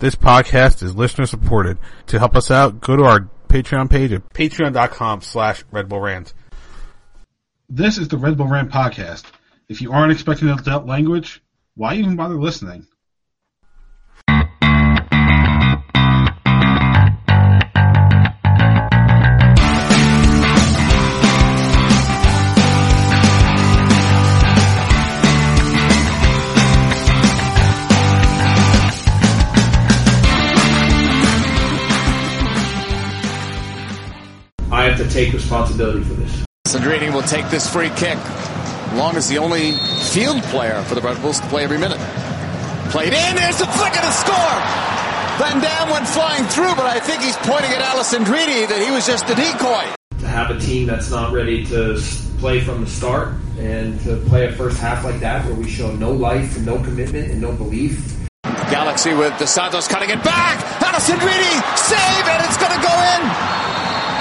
This podcast is listener supported. To help us out, go to our Patreon page at patreon.com slash Red Bull Rant. This is the Red Bull Rant podcast. If you aren't expecting adult language, why even bother listening? Take responsibility for this. Sandrini will take this free kick. Long is the only field player for the Red Bulls to play every minute. Played in, there's the flick of the score! Van Damme went flying through, but I think he's pointing at Alessandrini that he was just a decoy. To have a team that's not ready to play from the start and to play a first half like that where we show no life and no commitment and no belief. Galaxy with Dos Santos cutting it back! Alessandrini! Save, and it's gonna go in!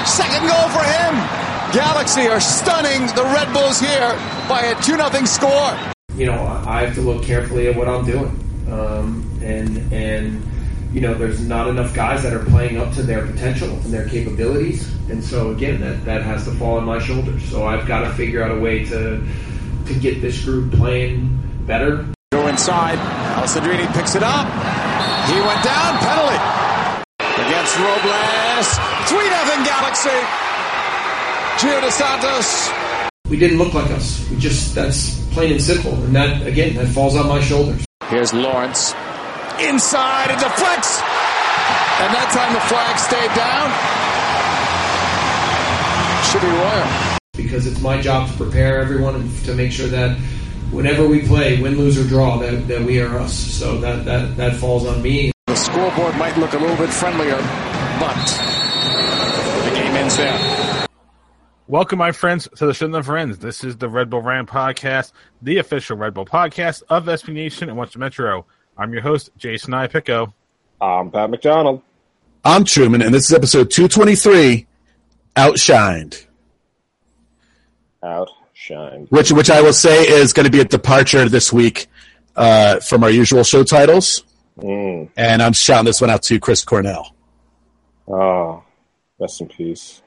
Second goal for him! Galaxy are stunning the Red Bulls here by a 2-0 score. You know, I have to look carefully at what I'm doing. Um, and, and, you know, there's not enough guys that are playing up to their potential and their capabilities. And so, again, that, that has to fall on my shoulders. So I've got to figure out a way to, to get this group playing better, Go inside. Alessandrini picks it up. He went down. Penalty Robles. 3 0 Galaxy. Gio Dos Santos. we didn't look like us. We just that's plain and simple, and that again that falls on my shoulders. Here's Lawrence. Inside. It deflects. And that time the flag stayed down. Should be Royer. Because it's my job to prepare everyone and to make sure that whenever we play, win, lose, or draw, that, that we are us. So that, that that falls on me. The scoreboard might look a little bit friendlier, but the game ends there. Welcome, my friends, to the Shouldn't Have Friends. This is the Red Bull Rant podcast, the official Red Bull podcast of SB Nation and Once A Metro. I'm your host, Jason Ipico. I'm Pat McDonald. I'm Truman, and this is episode 223, Outshined, Outshined. which which I will say is going to be a departure this week uh, from our usual show titles. Mm. And I'm shouting this one out to Chris Cornell. Oh, rest in peace.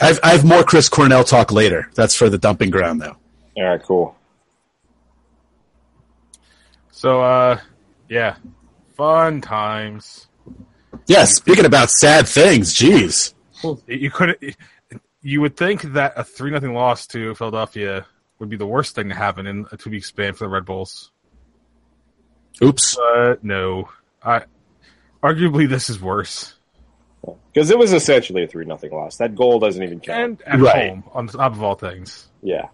I've, I have more Chris Cornell talk later. That's for the dumping ground, though. All right, cool. So, uh, yeah, fun times. Yeah, speaking about sad things, jeez. You couldn't. You would think that a three nothing loss to Philadelphia would be the worst thing to happen in a two week span for the Red Bulls. Oops. But no, I arguably this is worse. Because it was essentially a 3 nothing loss. That goal doesn't even count. And at Right. home, on top of all things. yeah.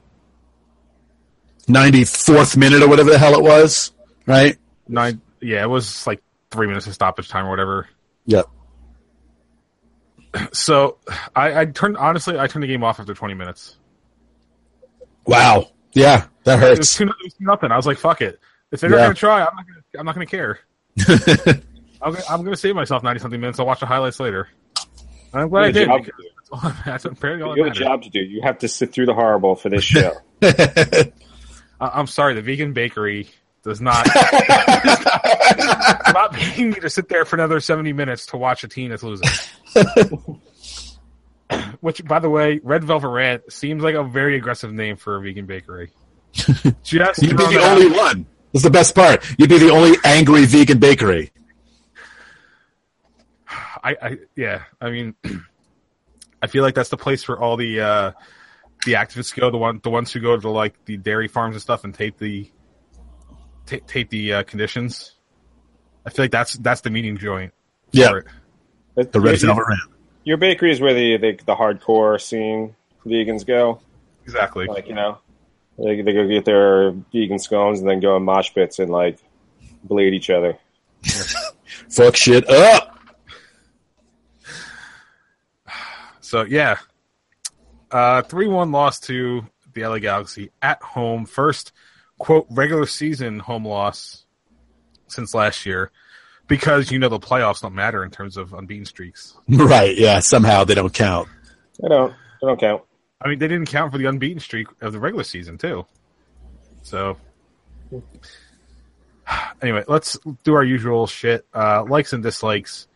94th minute or whatever the hell it was, right? Nine. Yeah, it was like three minutes of stoppage time or whatever. Yep. So I, I turned honestly, I turned the game off after 20 minutes. Wow. Yeah, that It was hurts. two, it was two nothing. I was like, "Fuck it." If they're not gonna try, I'm not gonna. I'm not gonna care. I'm gonna, I'm gonna save myself 90 something minutes. I'll watch the highlights later. And I'm glad I You did. have a that's, all, that's apparently all You have a job to do. You have to sit through the horrible for this show. I, I'm sorry, the vegan bakery does not does not paying me to sit there for another 70 minutes to watch a team that's losing. Which, by the way, Red Velvet Rant seems like a very aggressive name for a vegan bakery. Just You'd be the only out- one. That's the best part. You'd be the only angry vegan bakery. I, I yeah, I mean, I feel like that's the place where all the uh, the activists go. The one, the ones who go to like the dairy farms and stuff and tape the ta- tape the uh, conditions. I feel like that's that's the meeting joint. Yeah. it. The red your, velvet rant. your bakery is where the, the the hardcore scene vegans go. exactly. Like you know, they they go get their vegan scones and then go in mosh pits and like bleed each other. Fuck shit up. So yeah, uh, three one loss to the LA Galaxy at home. First quote regular season home loss since last year, because you know the playoffs don't matter in terms of unbeaten streaks. Right. Yeah. Somehow they don't count. They don't. They don't count. I mean, they didn't count for the unbeaten streak of the regular season too. So, Anyway, let's do our usual shit. Uh, likes and dislikes.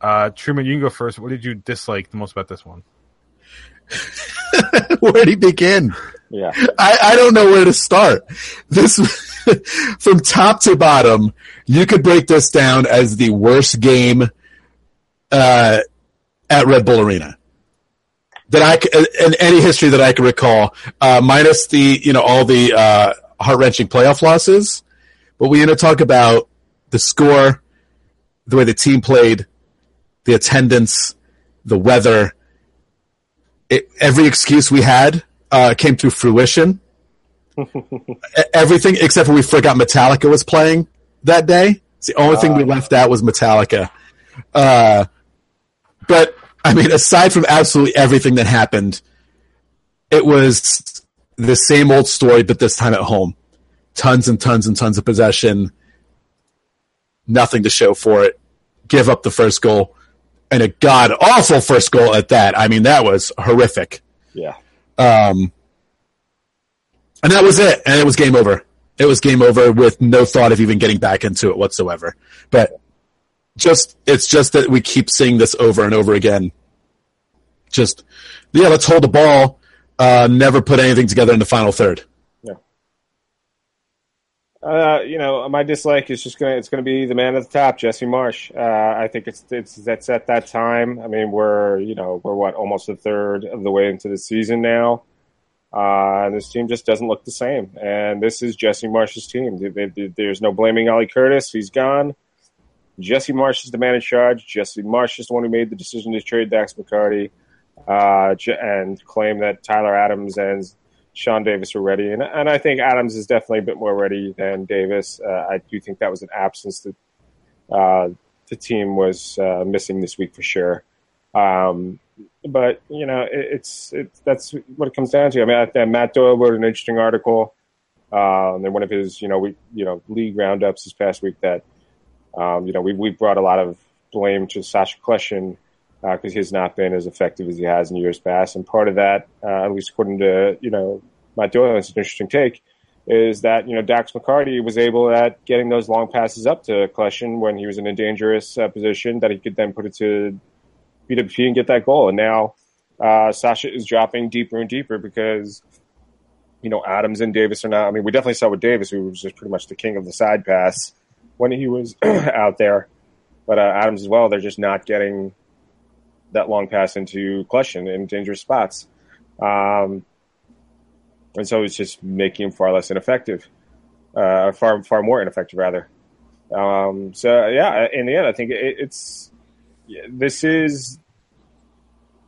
Uh, Truman, you can go first. What did you dislike the most about this one? Where do you begin? Yeah. I, I don't know where to start. This, from top to bottom, you could break this down as the worst game uh, at Red Bull Arena that I c- in any history that I can recall, uh, minus the you know all the uh, heart wrenching playoff losses. But we're going to talk about the score, the way the team played, the attendance, the weather. It, every excuse we had uh, came to fruition. Everything except for we forgot Metallica was playing that day. It's the only thing we left out was Metallica. Uh, but I mean, aside from absolutely everything that happened, it was the same old story, but this time at home. Tons and tons and tons of possession. Nothing to show for it. Give up the first goal. And a god awful first goal at that. I mean, that was horrific. Yeah. Um, and that was it. And it was game over. It was game over with no thought of even getting back into it whatsoever. But just, it's just that we keep seeing this over and over again. Just, yeah, let's hold the ball. Uh, never put anything together in the final third. Uh, you know, my dislike is just gonna it's gonna be the man at the top, Jesse Marsch. Uh, I think it's it's that's at that time. I mean, we're you know we're what almost a third of the way into the season now, uh, and this team just doesn't look the same. And this is Jesse Marsch's team. There- there- There's no blaming Ali Curtis; he's gone. Jesse Marsch is the man in charge. Jesse Marsh is the one who made the decision to trade Dax McCarty uh, and claim that Tyler Adams and Sean Davis were ready. And, and I think Adams is definitely a bit more ready than Davis. Uh, I do think that was an absence that uh, the team was uh, missing this week for sure. Um, but you know, it, it's it's that's what it comes down to. I mean, I, Matt Doyle wrote an interesting article um, in one of his you know we you know league roundups this past week that um, you know we we brought a lot of blame to Sacha Kljestan because he has not been as effective as he has in years past. And part of that, uh, at least according to you know Matt Doyle, it's an interesting take, is that you know Dax McCarty was able at getting those long passes up to Kljestan when he was in a dangerous uh, position that he could then put it to BWP and get that goal. And now uh, Sacha is dropping deeper and deeper because you know Adams and Davis are not, I mean, we definitely saw with Davis, who was just pretty much the king of the side pass when he was out there. But uh, Adams as well, they're just not getting that long pass into Kljestan in dangerous spots. Um, and so it's just making him far less ineffective, uh, far far more ineffective rather. Um, so yeah, in the end, I think it, it's this is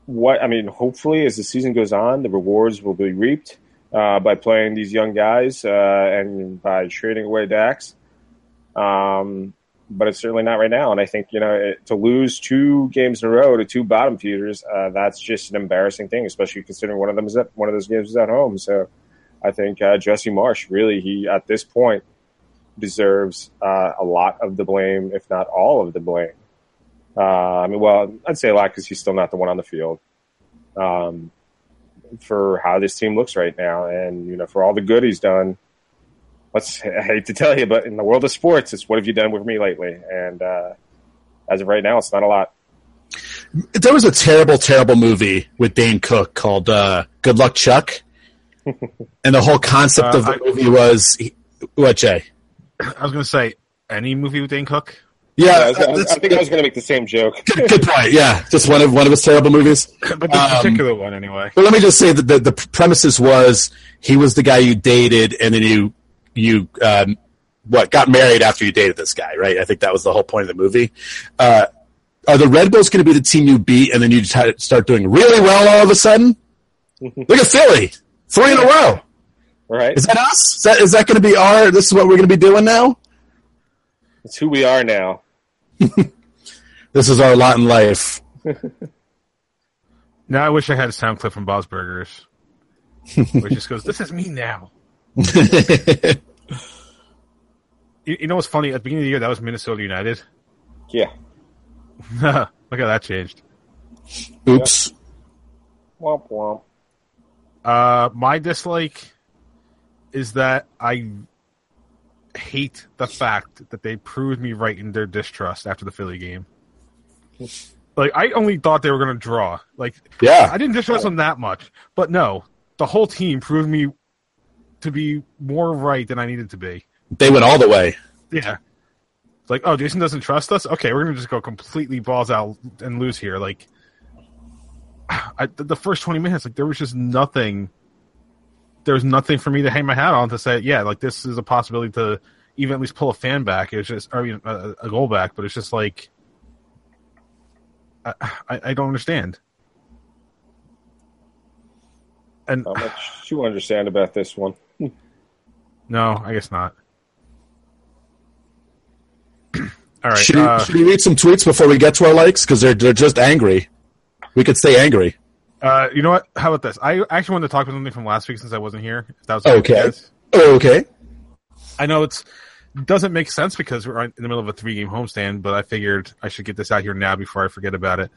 what I mean. Hopefully, as the season goes on, the rewards will be reaped uh, by playing these young guys uh, and by trading away Dax. Um, but it's certainly not right now. And I think you know it, to lose two games in a row to two bottom feeders, uh, that's just an embarrassing thing, especially considering one of them is at one of those games is at home. So I think uh, Jesse Marsch really he at this point deserves uh, a lot of the blame, if not all of the blame. Uh, I mean, well, I'd say a lot because he's still not the one on the field. Um, for how this team looks right now, and you know, for all the good he's done, let's I hate to tell you, but in the world of sports, it's what have you done with me lately? And uh, as of right now, it's not a lot. There was a terrible, terrible movie with Dane Cook called uh, Good Luck Chuck. and the whole concept Uh, of the I- movie was what, Jay? I was going to say any movie with Dane Cook. Yeah, I, was- I was- I think I was going to make the same joke. good, good point. Yeah, just one of one of his terrible movies. But the Um, particular one, anyway. But let me just say that the, the premises was he was the guy you dated, and then you you um, what got married after you dated this guy, right? I think that was the whole point of the movie. Uh, are the Red Bulls going to be the team you beat, and then you t- start doing really well all of a sudden? Look at Philly, three in a row. Right? Is that us? Is that is that going to be our? This is what we're going to be doing now. It's who we are now. This is our lot in life. Now I wish I had a sound clip from Bob's Burgers, which just goes, "This is me now." You, you know what's funny? At the beginning of the year, that was Minnesota United. Yeah. Look how that changed. Oops. Womp womp. Uh, my dislike is that I hate the fact that they proved me right in their distrust after the Philly game. Like I only thought they were going to draw. Like Yeah. I didn't distrust them that much, but no, the whole team proved me to be more right than I needed to be. They went all the way. Yeah. It's like, oh, Jason doesn't trust us. Okay, we're gonna just go completely balls out and lose here. Like, I, the first twenty minutes, like there was just nothing. There was nothing for me to hang my hat on to say, yeah, like this is a possibility to even at least pull a fan back. It was just, I mean, a, a goal back, but it's just like, I, I, I don't understand. And How much do you understand about this one? No, I guess not. All right. should, uh, we, should we read some tweets before we get to our likes? Because they're, they're just angry. We could stay angry. Uh, you know what? How about this? I actually wanted to talk about something from last week since I wasn't here. If that was okay. Okay. Okay. I know it's doesn't make sense because we're in the middle of a three game homestand, but I figured I should get this out here now before I forget about it.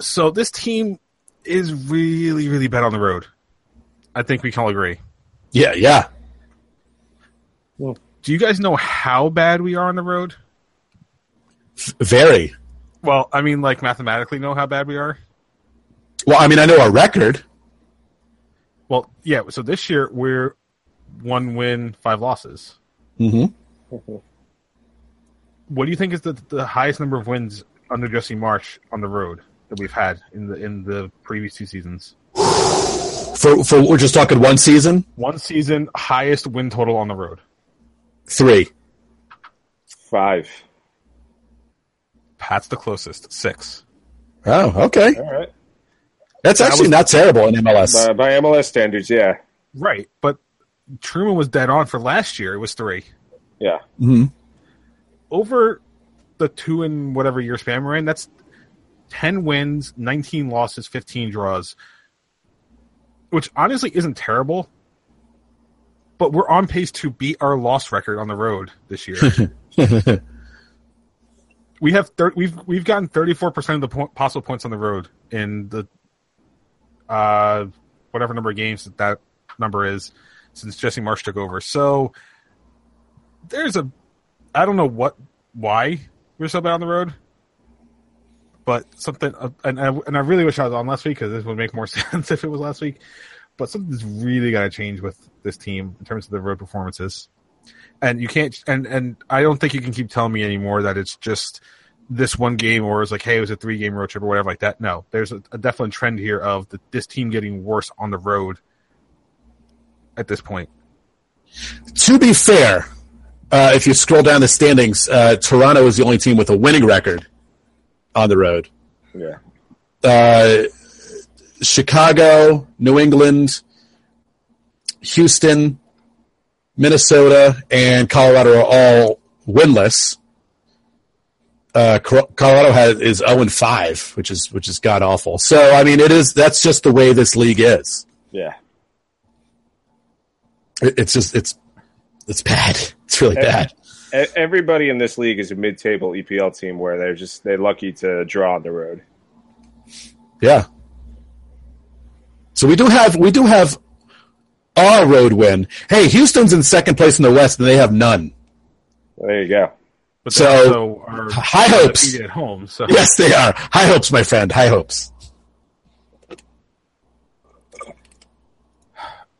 So this team is really, really bad on the road. I think we can all agree. Yeah, yeah. Well, Do you guys know how bad we are on the road? Very. Well, I mean, like mathematically, know how bad we are. Well, I mean, I know our record. Well, yeah. So this year we're one win, five losses. hmm What do you think is the, the highest number of wins under Jesse Marsch on the road that we've had in the in the previous two seasons? For for we're just talking one season, One season, highest win total on the road. three. Five. Pat's the closest, six. Oh, okay. All right. That's That actually was- not terrible in MLS. By, by MLS standards, yeah. Right, but Truman was dead on for last year. It was three Yeah. hmm over the two and whatever year span we're in. That's ten wins, nineteen losses, fifteen draws, which honestly isn't terrible. But we're on pace to beat our loss record on the road this year. we have thir- we've we've gotten thirty four percent of the po- possible points on the road in the uh whatever number of games that that number is since Jesse Marsch took over. So there's a I don't know what why we're so bad on the road, but something uh, and I, and I really wish I was on last week because this would make more sense if it was last week. But something's really got to change with this team in terms of the road performances and you can't and and I don't think you can keep telling me anymore that it's just this one game or it's like hey it was a three game road trip or whatever like that. No, there's a, a definite trend here of the, this team getting worse on the road at this point. to be fair, uh, if you scroll down the standings, uh, Toronto is the only team with a winning record on the road. Yeah. Uh, Chicago, New England, Houston, Minnesota, and Colorado are all winless. Uh, Colorado has is zero and five, which is which is god awful. So I mean, it is that's just the way this league is. Yeah. It, it's just it's it's bad. It's really bad. E- Everybody in this league is a mid-table EPL team where they're just they're lucky to draw on the road. Yeah. So we do have we do have our road win. Hey, Houston's in second place in the West, and they have none. There you go. But So, are high hopes. at home. So Yes, they are. High hopes, my friend. High hopes.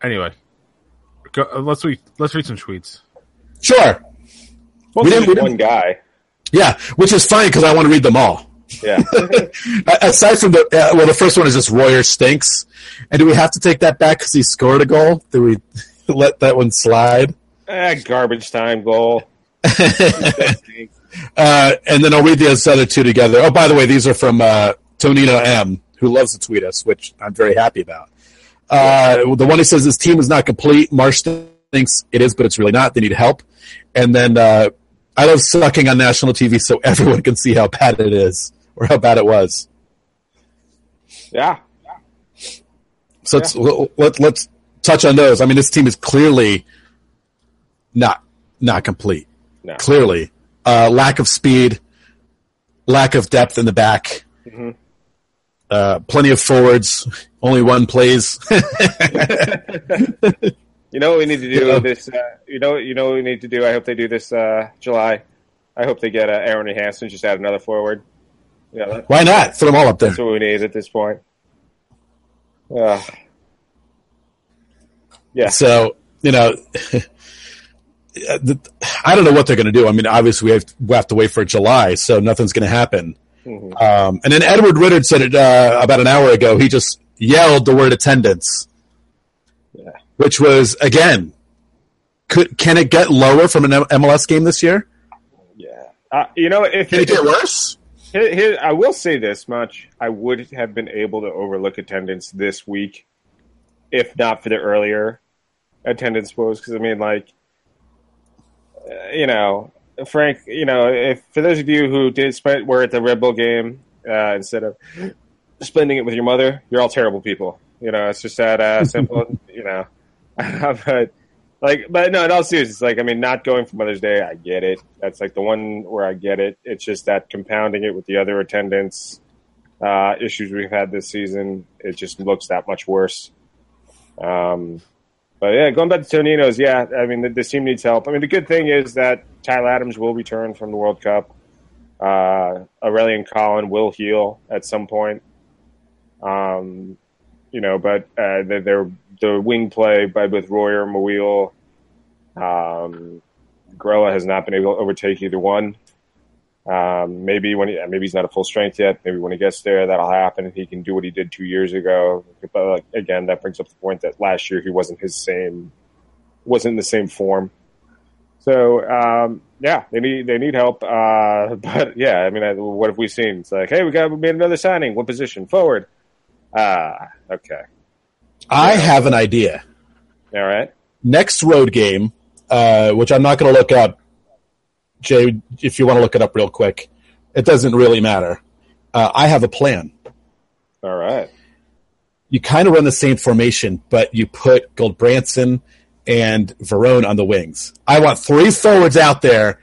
anyway, go, let's read let's read some tweets. Sure. Mostly didn't- we one guy. Yeah, which is funny because I want to read them all. Yeah. Aside from the uh, well, the first one is just Royer stinks, and do we have to take that back because he scored a goal? Do we let that one slide? eh, garbage time goal. Uh, and then I'll read the other two together. Oh, by the way, these are from uh, Tonino M, who loves to tweet us, which I'm very happy about. Uh, the one who says his team is not complete. Marsch thinks it is, but it's really not. They need help. And then uh, I love sucking on national TV so everyone can see how bad it is or how bad it was. Yeah. So let's, let, let's touch on those. I mean, this team is clearly not not complete. No. Clearly, uh, lack of speed, lack of depth in the back, uh, plenty of forwards. Only one plays. You know what we need to do Yeah. this. Uh, you know, you know what we need to do. I hope they do this uh, July. I hope they get uh, Aaron Hansen. Just add another forward. Yeah, Why not? Throw them all up there. that's what we need at this point. Uh, yeah, So you know, I don't know what they're going to do. I mean, obviously we have, we have to wait for July, so nothing's going to happen. Um, and then Edward Ritter said it uh, about an hour ago. He just yelled the word attendance, Yeah. Which was again, could can it get lower from an MLS game this year? yeah. Uh, you know, if Can it get worse? Here, here, I will say this much: I would have been able to overlook attendance this week, if not for the earlier attendance woes. Because I mean, like, uh, you know, Frank, you know, if for those of you who did spend were at the Red Bull game uh, instead of spending it with your mother, you're all terrible people. You know, it's just that uh, simple. you know, but like, but no, in all seriousness, like, I mean, not going for Mother's Day, I get it. That's like the one where I get it. It's just that compounding it with the other attendance uh, issues we've had this season, it just looks that much worse. Um, but yeah, going back to Tonino's, yeah, I mean, the, this team needs help. I mean, the good thing is that Tyler Adams will return from the World Cup. Uh, Aurélien Collin will heal at some point. Um, you know, but uh, the, their the wing play by both Royer and Muyl, um, Grella has not been able to overtake either one. Um, maybe when he, maybe he's not at full strength yet. Maybe when he gets there, that'll happen, he can do what he did two years ago. But again, that brings up the point that last year he wasn't his same, wasn't in the same form. So um, yeah, they need they need help. Uh, but yeah, I mean, I, what have we seen? It's like, hey, we got we made another signing. What position? Forward. Ah, okay, I have an idea. all right. Next road game, uh, which I'm not going to look up. Jay, if you want to look it up real quick, it doesn't really matter. Uh, I have a plan. All right. you kind of run the same formation, but you put Gulbrandsen and Veron on the wings. I want three forwards out there,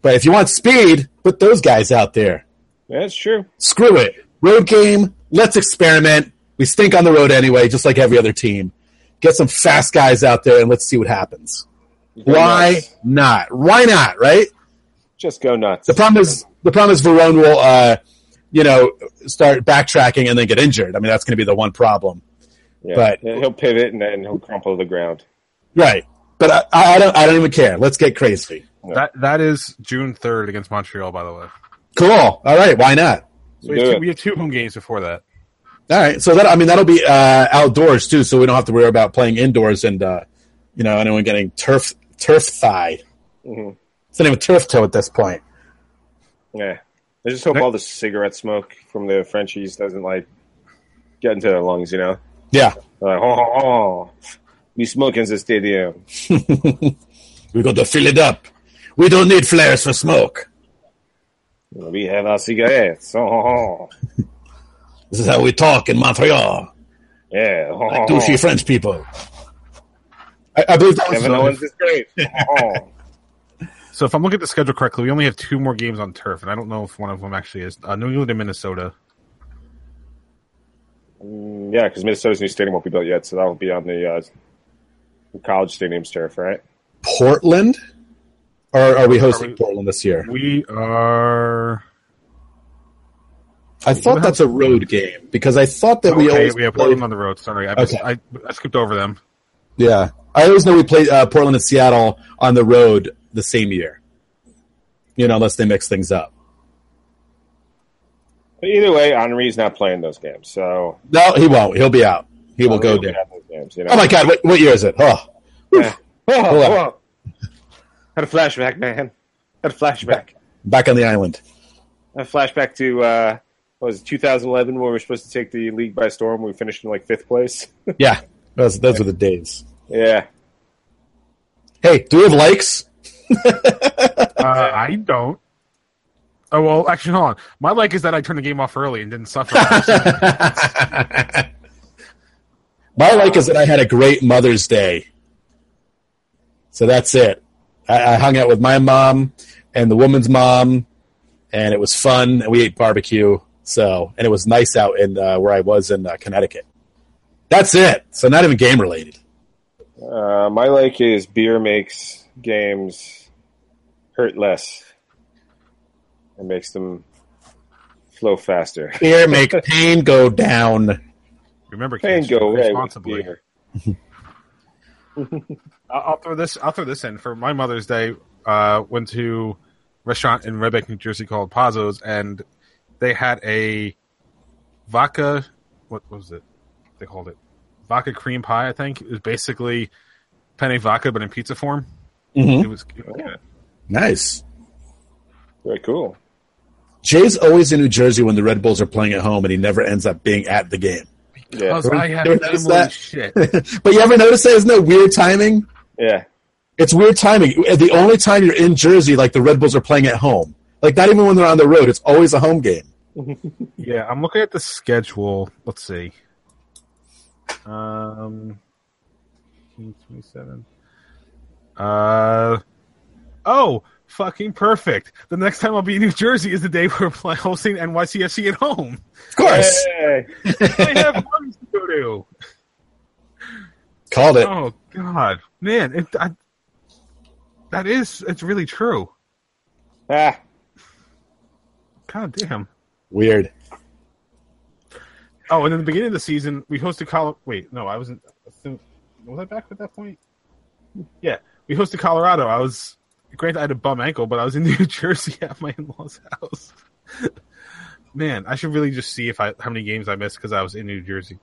but if you want speed, put those guys out there. That's true. Screw it. Road game, let's experiment. We stink on the road anyway, just like every other team. Get some fast guys out there and let's see what happens. Go Why nuts. not? Why not, right? Just go nuts. The problem is the problem is Veron will uh, you know, start backtracking and then get injured. I mean, that's going to be the one problem. Yeah. but- he'll pivot and then he'll crumple to the ground. Right. But I, I don't I don't even care. Let's get crazy. That that is June third against Montreal, by the way. Cool. All right. Why not? So we have, two, we have two home games before that. All right. So that I mean that'll be uh, outdoors too, so we don't have to worry about playing indoors and uh, you know anyone getting turf turf thigh. Mhm. It's not even turf toe at this point. Yeah. I just hope all the cigarette smoke from the Frenchies doesn't like get into their lungs, you know? Yeah. Like, oh, oh, oh. we smoke in the stadium. We got to fill it up. We don't need flares for smoke. We have our cigarettes. Oh, oh, oh. This is how we talk in Montreal. Yeah. Oh, Like douchey oh. French people. I, I believe that was Kevin Owens is great. Oh, oh. So if I'm looking at the schedule correctly, we only have two more games on turf, and I don't know if one of them actually is uh, New England and Minnesota. Mm, yeah, because Minnesota's new stadium won't be built yet, so that will be on the uh, college stadium's turf, right? Portland. Or are we hosting Are we- Portland this year? We are. I thought that's a road game because I thought that we always we have played- Portland on the road. Sorry, I, missed- Okay. I, I skipped over them. Yeah, I always know we played uh, Portland and Seattle on the road the same year. You know, unless they mix things up. But either way, Henry's not playing those games, so No, he won't. He'll be out. He will Henry go be down. games, you know? Oh my God! What, what year is it? Oh, Yeah. Oh, oh. Had a flashback, man. Had a flashback. back on the island. A flashback to uh, what was it, 2011 when we were supposed to take the league by storm. We finished in like fifth place. Yeah, those those were the days. yeah. Hey, do we have likes? Uh, I don't. Oh well, actually, hold on. My like is that I turned the game off early and didn't suffer. My like is that I had a great Mother's Day. So that's it. I, I hung out with my mom and the woman's mom, and it was fun. And we ate barbecue. So, and it was nice out in uh, where I was in uh, Connecticut. That's it. So not even game related. Uh, my like is beer makes games hurt less. It makes them flow faster. Beer make pain go down. Remember, Pain kids, go drink away responsibly. I'll, I'll throw this. I'll throw this in for my Mother's Day. Uh, went to a restaurant in Red Bank, New Jersey called Pazzo's, and they had a vodka. What was it? They called it vodka cream pie. I think it was basically penne vodka, but in pizza form. Mhm. It was. It was good. Nice. Very cool. Jay's always in New Jersey when the Red Bulls are playing at home, and he never ends up being at the game. Yeah. Because I have You ever notice family that? shit. but you ever notice that? Isn't that weird timing? Yeah. It's weird timing. The only time you're in Jersey, like the Red Bulls are playing at home. Like not even when they're on the road. It's always a home game. Yeah, I'm looking at the schedule. Let's see. Um, 27. Uh, oh, fucking perfect. The next time I'll be in New Jersey is the day we're play- hosting NYCFC at home. Of course. Hey. I have fun to go to. Called it. Oh God, man, it, I, that is it's really true. Ah. God damn. Weird. Oh, and in the beginning of the season, we hosted Colorado. Wait, no, I wasn't. Was I back at that point? Yeah, we hosted Colorado. I was granted I had a bum ankle, but I was in New Jersey at my in-laws' house. Man, I should really just see if I how many games I missed because I was in New Jersey.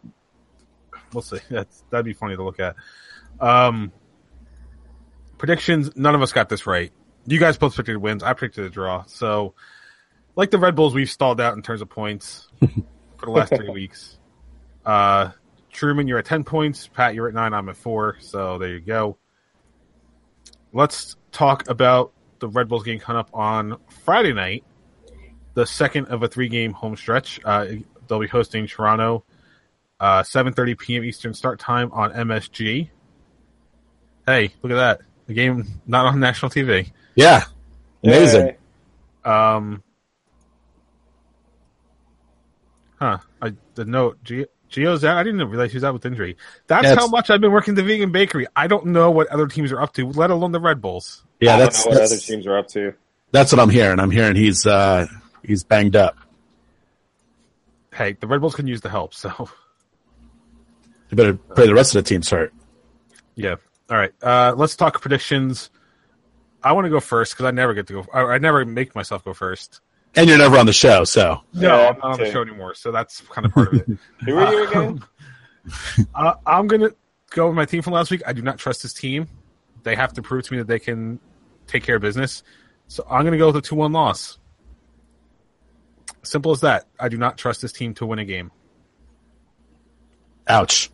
We'll see. That's that'd be funny to look at. Um, predictions. None of us got this right. You guys both predicted wins. I predicted a draw. So, like the Red Bulls, we've stalled out in terms of points for the last three weeks. Uh, Truman, you're at 10 points. Pat, you're at 9. I'm at 4. So there you go. Let's talk about the Red Bulls getting hung up on Friday night, the second of a three game home stretch. Uh, they'll be hosting Toronto, uh, 7.30 p.m. Eastern start time on MSG. Hey, look at that. The game not on national TV. Yeah. Amazing. Hey. Um, huh. I the note. Gio, Gio's out. I didn't even realize he was out with injury. That's Yeah, how much I've been working the vegan bakery. I don't know what other teams are up to, let alone the Red Bulls. Yeah, I that's don't know what that's, other teams are up to. that's what I'm hearing. I'm hearing he's uh he's banged up. Hey, the Red Bulls can use the help. So You better pray the rest of the team's hurt. yeah. All right. Uh, let's talk predictions. I want to go first because I never get to go. I, I never make myself go first. And you're never on the show, so No, Yeah, I'm not on the show anymore, so that's kind of part of it. Who are you again? Uh, I'm gonna go with my team from last week. I do not trust this team. They have to prove to me that they can take care of business. So I'm gonna go with a two-one loss. Simple as that. I do not trust this team to win a game. ouch.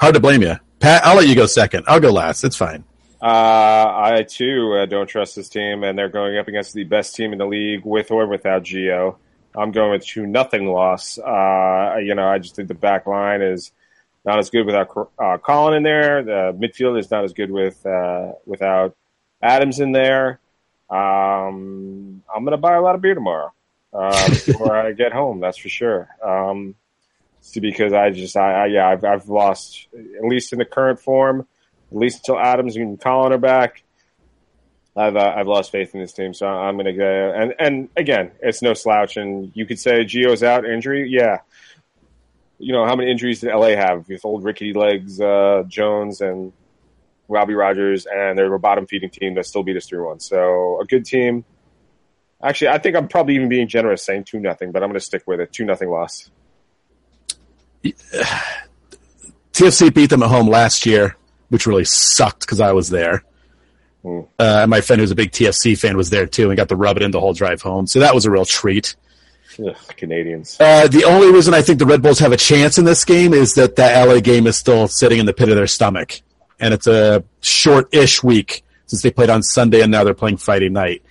Hard to blame you. Pat, I'll let you go second. I'll go last. It's fine. Uh, I too uh, don't trust this team, and they're going up against the best team in the league with or without Gio. I'm going with two nothing loss. Uh, you know, I just think the back line is not as good without uh, Collin in there. The midfield is not as good with uh, without Adams in there. Um, I'm going to buy a lot of beer tomorrow uh, before I get home. That's for sure. Um, see, because I just, I, I yeah, I've, I've lost at least in the current form at least until Adams and Collin are back. I've uh, I've lost faith in this team, so I'm going to go. And and again, it's no slouch. And you could say Gio's out injury, yeah. You know how many injuries did LA have with old rickety legs, uh, Jones and Robbie Rogers, and they're a bottom feeding team that still beat us three one. So a good team. Actually, I think I'm probably even being generous saying two nothing, but I'm going to stick with it. Two nothing loss. TFC beat them at home last year, which really sucked because I was there. Hmm. Uh, and my friend who's a big TFC fan was there too and got to rub it in the whole drive home. So that was a real treat. Ugh, Canadians. Uh, the only reason I think the Red Bulls have a chance in this game is that that LA game is still sitting in the pit of their stomach. And it's a short-ish week since they played on Sunday and now they're playing Friday night.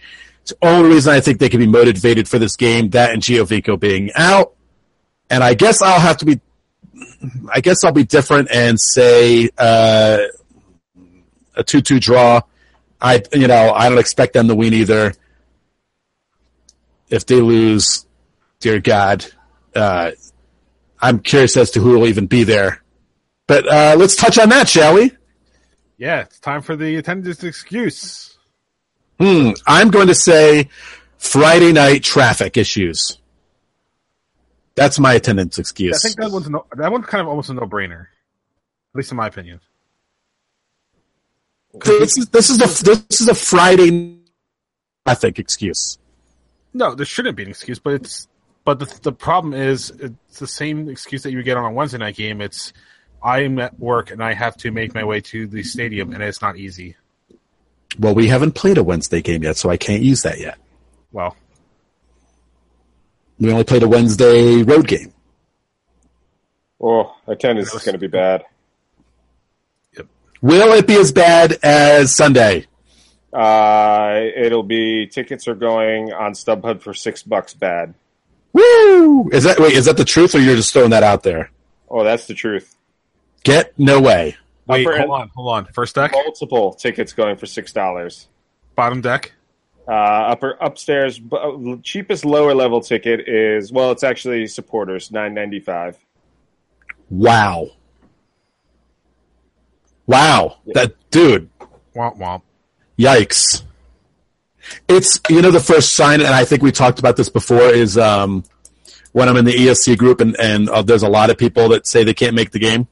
It's the only reason I think they can be motivated for this game, that and Giovinco being out. And I guess I'll have to be, I guess I'll be different and say, uh, a 2-2 draw. I, you know, I don't expect them to win either. If they lose, dear God, uh, I'm curious as to who will even be there But uh, let's touch on that, shall we? Yeah, it's time for the attendance excuse. Hmm. I'm going to say Friday night traffic issues. That's my attendance excuse. I think that one's no, that one's kind of almost a no brainer, at least in my opinion. this is this is a this is a Friday traffic excuse. No, there shouldn't be an excuse, but it's but the the problem is it's the same excuse that you get on a Wednesday night game. It's I'm at work and I have to make my way to the stadium, and it's not easy. Well, we haven't played a Wednesday game yet, so I can't use that yet. Well, We only played a Wednesday road game. Oh, attendance is going to be bad. Yep. Will it be as bad as Sunday? Uh, it'll be tickets are going on StubHub for six bucks. Bad. Woo! Is that wait? Is that the truth, or you're just throwing that out there? Oh, that's the truth. Get no way. wait, Upper hold end- on, hold on. First deck, Multiple tickets going for six dollars. bottom deck. Uh, upper upstairs, b- uh, cheapest lower level ticket is well, it's actually supporters nine ninety five. Wow. Wow. That dude. Womp womp. Yikes. It's you know the first sign, and I think we talked about this before. Is um, when I'm in the ESC group, and and uh, there's a lot of people that say they can't make the game.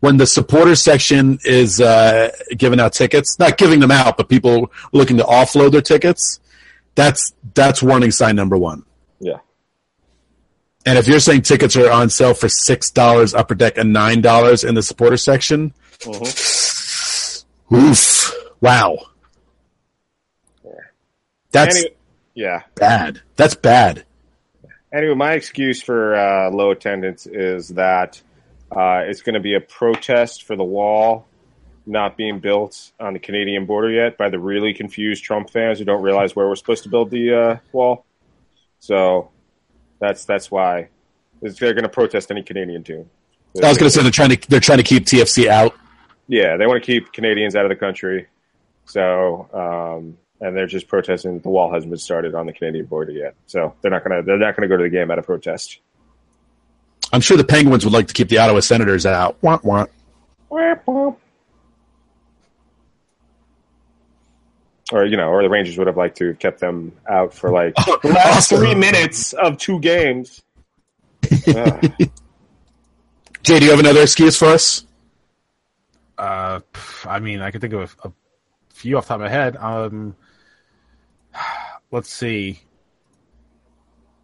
When the supporter section is uh, giving out tickets, not giving them out, but people looking to offload their tickets, that's that's warning sign number one. Yeah. And if you're saying tickets are on sale for six dollars upper deck and nine dollars in the supporter section, oof! Wow, that's Anyway, yeah. bad. That's bad. Anyway, my excuse for uh, low attendance is that uh, it's going to be a protest for the wall not being built on the Canadian border yet by the really confused Trump fans who don't realize where we're supposed to build the uh, wall. So that's that's why It's- they're going to protest any Canadian team. I was going to say they're trying to they're trying to keep TFC out. Yeah, they want to keep Canadians out of the country. So, um, and they're just protesting that the wall hasn't been started on the Canadian border yet. So they're not gonna they're not gonna go to the game out of protest. I'm sure the Penguins would like to keep the Ottawa Senators out. Want want. Or you know, or the Rangers would have liked to have kept them out for like the last three minutes of two games. Ugh. Jay, do you have another excuse for us? Uh, I mean, I can think of a, a few off the top of my head. Um, let's see.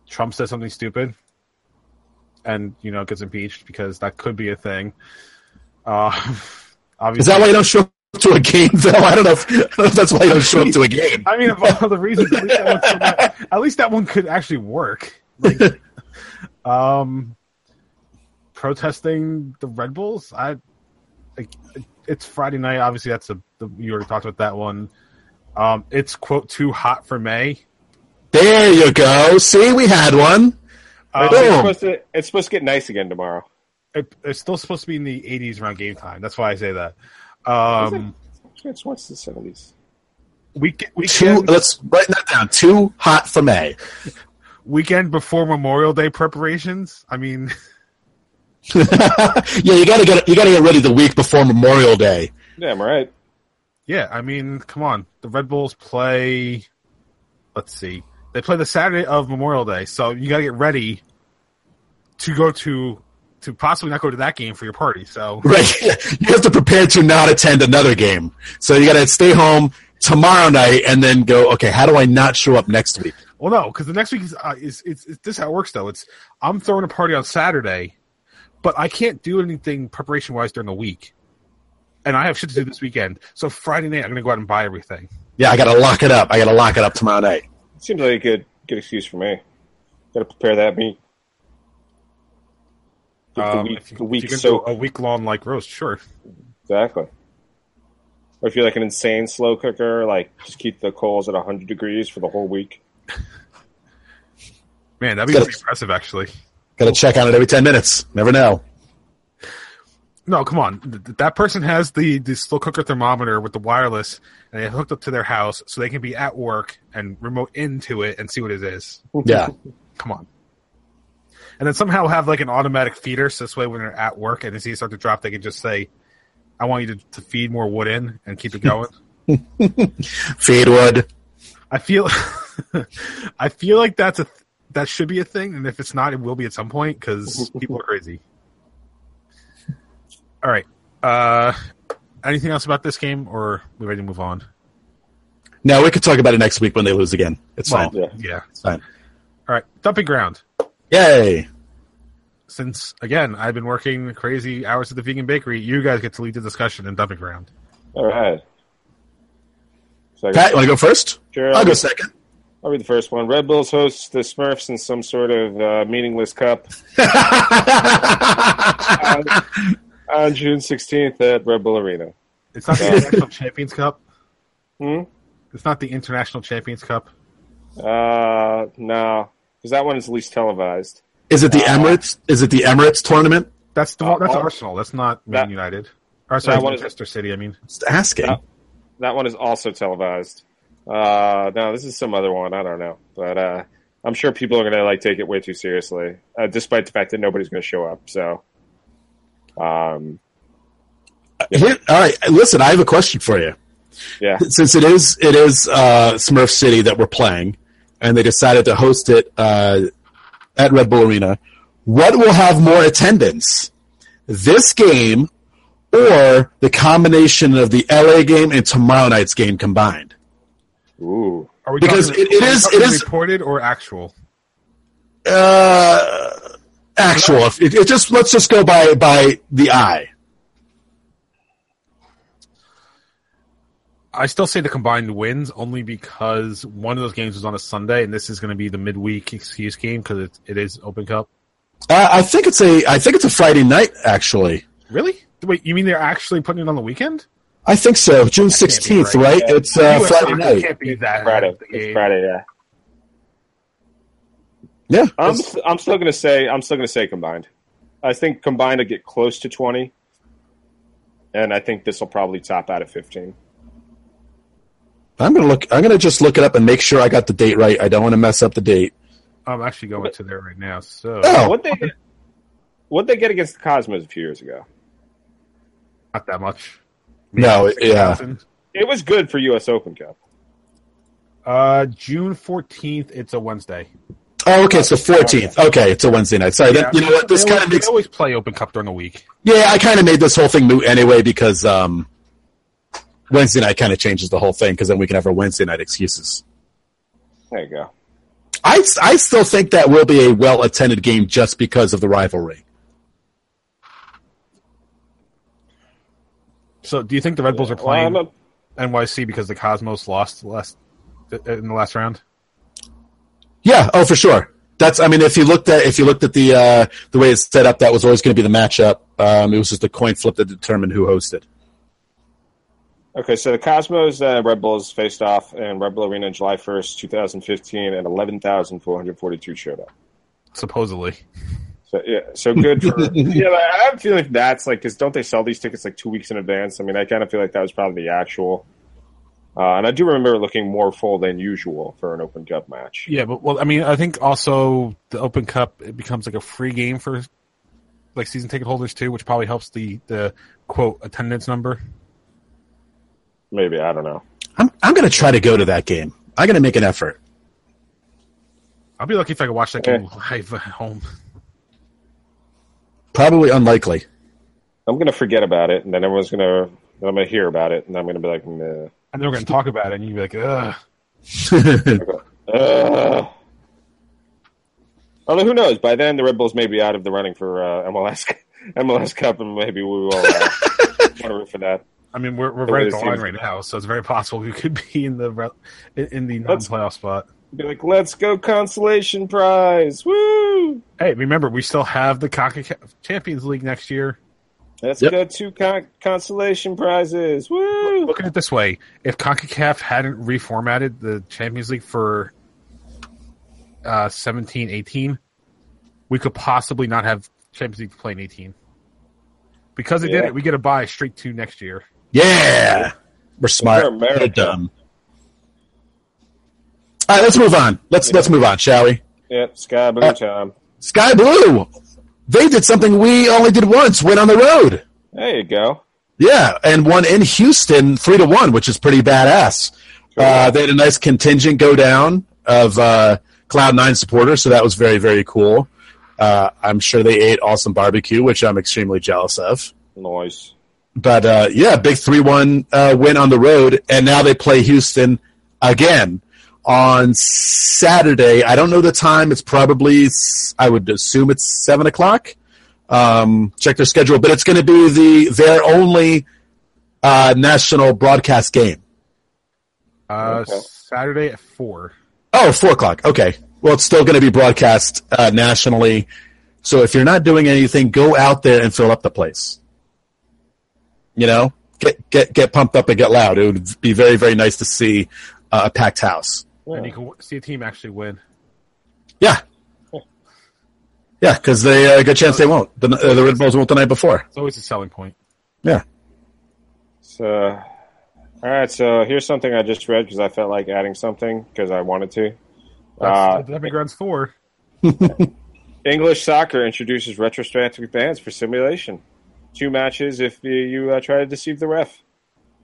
Trump says something stupid, and you know gets impeached because that could be a thing. Uh, obviously, Is that why you don't show up to a game, though? I don't know if, I don't know if that's why you don't show up to a game. I mean, of all the reasons, at least that, at least that one could actually work. Like, um, protesting the Red Bulls. I like it's Friday night. Obviously, that's a the, you already talked about that one. Um, it's quote too hot for May. There you go. See, we had one. Um, it's, supposed to, it's supposed to get nice again tomorrow. it, it's still supposed to be in the 80s around game time. That's why I say that. Um, It's what's the seventies? week, Two. weekend, Let's write that down. Too hot for May. weekend before Memorial Day preparations. I mean, yeah, you gotta get you gotta get ready the week before Memorial Day. Damn right. Yeah, I mean, come on. The Red Bulls play. Let's see. They play the Saturday of Memorial Day, so you got to get ready to go to to possibly not go to that game for your party. So Right. You have to prepare to not attend another game. So you gotta stay home tomorrow night and then go. Okay, how do I not show up next week? Well, no, because the next week is, uh, is it's, it's this is how it works though. It's I'm throwing a party on Saturday, but I can't do anything preparation wise during the week, and I have shit to do this weekend. So Friday night I'm gonna go out and buy everything. Yeah, I gotta lock it up. I gotta lock it up tomorrow night. Seems like a good good excuse for me. Got to prepare that meat. Give the Um, week, if you, the if week you can so do a week long like roast, sure. exactly. Or if you're like an insane slow cooker, like just keep the coals at 100 degrees for the whole week. Man, that'd be Gotta- pretty impressive, actually. Gotta check on it every ten minutes. Never know. No, come on. Th- th- That person has the, the slow cooker thermometer with the wireless, and they hooked up to their house so they can be at work and remote into it and see what it is. Yeah. Come on. and then somehow have like an automatic feeder, so this way when they're at work and they see it start to drop, they can just say, "I want you to, to feed more wood in and keep it going." Feed wood. I feel, I feel like that's a that should be a thing, and if it's not, it will be at some point because people are crazy. All right. Uh, anything else about this game, or are we ready to move on? No, we could talk about it next week when they lose again. It's Well, fine. Yeah. yeah. It's fine. All right. Dumping ground. Yay. Since again, I've been working crazy hours at the vegan bakery, you guys get to lead the discussion in dumping ground. All right. So I Pat, you want to go first? Sure. I'll go second. I'll read the first one. Red Bulls hosts the Smurfs in some sort of uh, meaningless cup on, on June 16th at Red Bull Arena. It's not the International Champions Cup. Hmm? It's not the International Champions Cup. Uh, no, because that one is least televised. Is it the Emirates? Is it the Emirates tournament? That's the Uh, that's uh, Arsenal. That's not Man that- United. Or sorry, that one is- Manchester City. I mean, Just asking. Uh, That one is also televised. Uh, no, this is some other one. I don't know, but uh, I'm sure people are gonna like take it way too seriously, uh, despite the fact that nobody's gonna show up. So, um, Here- all right, listen. I have a question for you. yeah, Since it is it is uh, Smurf City that we're playing, and they decided to host it uh, at Red Bull Arena, what will have more attendance? This game or the combination of the LA game and tomorrow night's game combined? ooh, are we Because talking, it- it are we is- talking it is- reported or actual. Uh, actual. If- It, it just let's just go by by the eye. I still say the combined wins only because one of those games was on a Sunday, and this is going to be the midweek excuse game because it, it is Open Cup. Uh, I think it's a I think it's a Friday night actually. Really? Wait, you mean they're actually putting it on the weekend? I think so. June sixteenth, right. right? Yeah. It's uh, Friday soccer night. Can't be that Friday. It's Friday. Yeah, Yeah, I'm it's- I'm still gonna say I'm still gonna say combined. I think combined will get close to 20, and I think this will probably top out at 15. I'm gonna look. I'm gonna just look it up and make sure I got the date right. I don't want to mess up the date. I'm actually going to there right now. So Oh, What they what they get against the Cosmos a few years ago? not that much. No, yeah. 6,000. It was good for U.S. Open Cup. Uh, June fourteenth. It's a Wednesday. Oh, okay. It's the 14th. Okay, it's a Wednesday night. Sorry. Then, you know what? This kind of makes. they always play Open Cup during the week. Yeah, I kind of made this whole thing moot anyway because um, Wednesday night kind of changes the whole thing because then we can have our Wednesday night excuses. There you go. I, I still think that will be a well attended game just because of the rivalry. So, do you think the Red Bulls are playing I'm a- NYC because the Cosmos lost last in the last round? Yeah. Oh, for sure. That's. I mean, if you looked at if you looked at the uh, the way it's set up, that was always going to be the matchup. Um, it was just a coin flip that determined who hosted. Okay, so the Cosmos uh, Red Bulls faced off in Red Bull Arena July 1st, 2015, and 11,442 showed up. Supposedly, So yeah, so good for yeah. I have a feeling that's like because don't they sell these tickets like two weeks in advance? I mean, I kind of feel like that was probably the actual. Uh, and I do remember it looking more full than usual for an Open Cup match. yeah. But well, I mean, I think also the Open Cup it becomes like a free game for like season ticket holders too, which probably helps the the quote attendance number. Maybe I don't know. I'm I'm going to try to go to that game. I'm going to make an effort. I'll be lucky if I can watch that game live at home. Probably unlikely. I'm gonna forget about it, and then everyone's gonna. I'm gonna hear about it, and I'm gonna be like, nah. And then we're going to talk about it, and you'd be like, ugh. Uh, although who knows? By then, the Red Bulls may be out of the running for uh, MLS MLS Cup, and maybe we will uh, want to root for that. I mean, we're we're right at the line right now, so it's very possible we could be in the in the non-playoff spot. Be like, let's go consolation prize, woo! Hey, remember we still have the CONCACAF Champions League next year. Let's Yep. go two con- consolation prizes, woo! Look at it this way: if CONCACAF hadn't reformatted the Champions League for uh, 17, 18, we could possibly not have Champions League to play in 18. Because they did it, we get a buy straight to next year. Yeah, we're smart. We're America. They're dumb. All right, let's move on. Let's let's move on, shall we? Yep, Sky Blue Uh, Time. Sky Blue, they did something we only did once, went on the road. There you go. Yeah, and won in Houston three to one, which is pretty badass. Uh, they had a nice contingent go down of uh, Cloud Nine supporters, so that was very very cool. Uh, I'm sure they ate awesome barbecue, which I'm extremely jealous of. Nice. But uh, yeah, big three one uh, win on the road, and now they play Houston again on Saturday. I don't know the time. It's probably I would assume it's seven o'clock. Um, check their schedule, but it's going to be the their only uh, national broadcast game. Uh, Okay. Saturday at four. Oh, four o'clock. Okay. Well, it's still going to be broadcast uh, nationally. So if you're not doing anything, go out there and fill up the place. You know, get get get pumped up and get loud. It would be very very nice to see uh, a packed house. And you can see a team actually win. Yeah. Yeah, because they uh, good chance they won't. The, uh, the Red Bulls won't the night before. It's always a selling point. Yeah. So, all right. So here's something I just read because I felt like adding something because I wanted to. Uh, That's uh, Epic Runs four. English soccer introduces retrospective bans for simulation. Two matches if you, you uh, try to deceive the ref.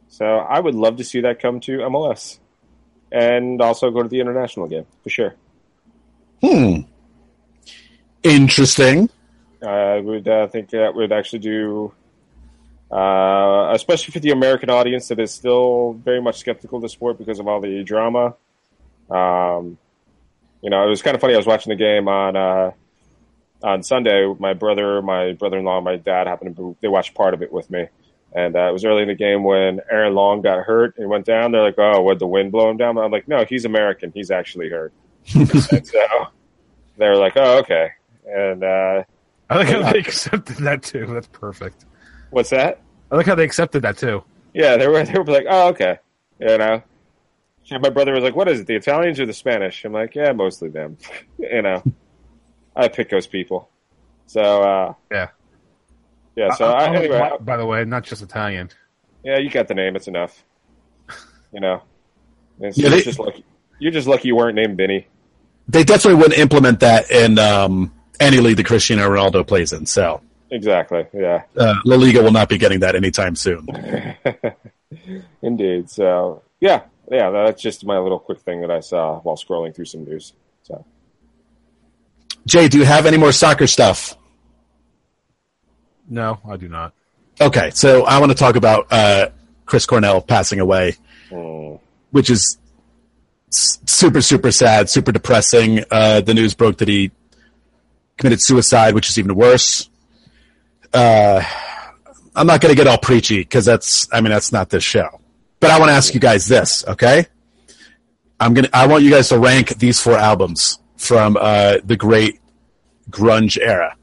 So I would love to see that come to MLS, and also go to the international game for sure. Hmm. Interesting. I would uh, think that would actually do, uh, especially for the American audience that is still very much skeptical of the sport because of all the drama. Um, you know, it was kind of funny. I was watching the game on uh, on Sunday. My brother, my brother-in-law, my dad happened to they watched part of it with me, and uh, it was early in the game when Aaron Long got hurt and went down. They're like, "Oh, would the wind blow him down?" I'm like, "No, he's American. He's actually hurt." and so they were like, "Oh, okay." And uh, I like how they accepted that too. That's perfect. what's that? I like how they accepted that too. Yeah, they were they were like, oh, okay, you know. And my brother was like, "What is it? The Italians or the Spanish?" I'm like, "Yeah, mostly them." you know, I pick those people. So uh, Yeah. Yeah. So I- I, I'm- anyway, by, by the way, not just Italian. yeah, you got the name. It's enough. You know, It's- Yeah, you're just lucky. You're just lucky you weren't named Benny. They definitely wouldn't implement that in um, any league that Cristiano Ronaldo plays in. So Exactly. Yeah. uh, La Liga will not be getting that anytime soon. Indeed. So yeah, yeah. That's just my little quick thing that I saw while scrolling through some news. So Jay, do you have any more soccer stuff? No, I do not. Okay, so I want to talk about uh, Chris Cornell passing away, mm, which is super, super sad, super depressing. Uh, the news broke that he committed suicide, which is even worse. Uh, I'm not going to get all preachy because that's, I mean, that's not this show. But I want to ask you guys this, okay? I'm gonna, I want you guys to rank these four albums from uh, the great grunge era.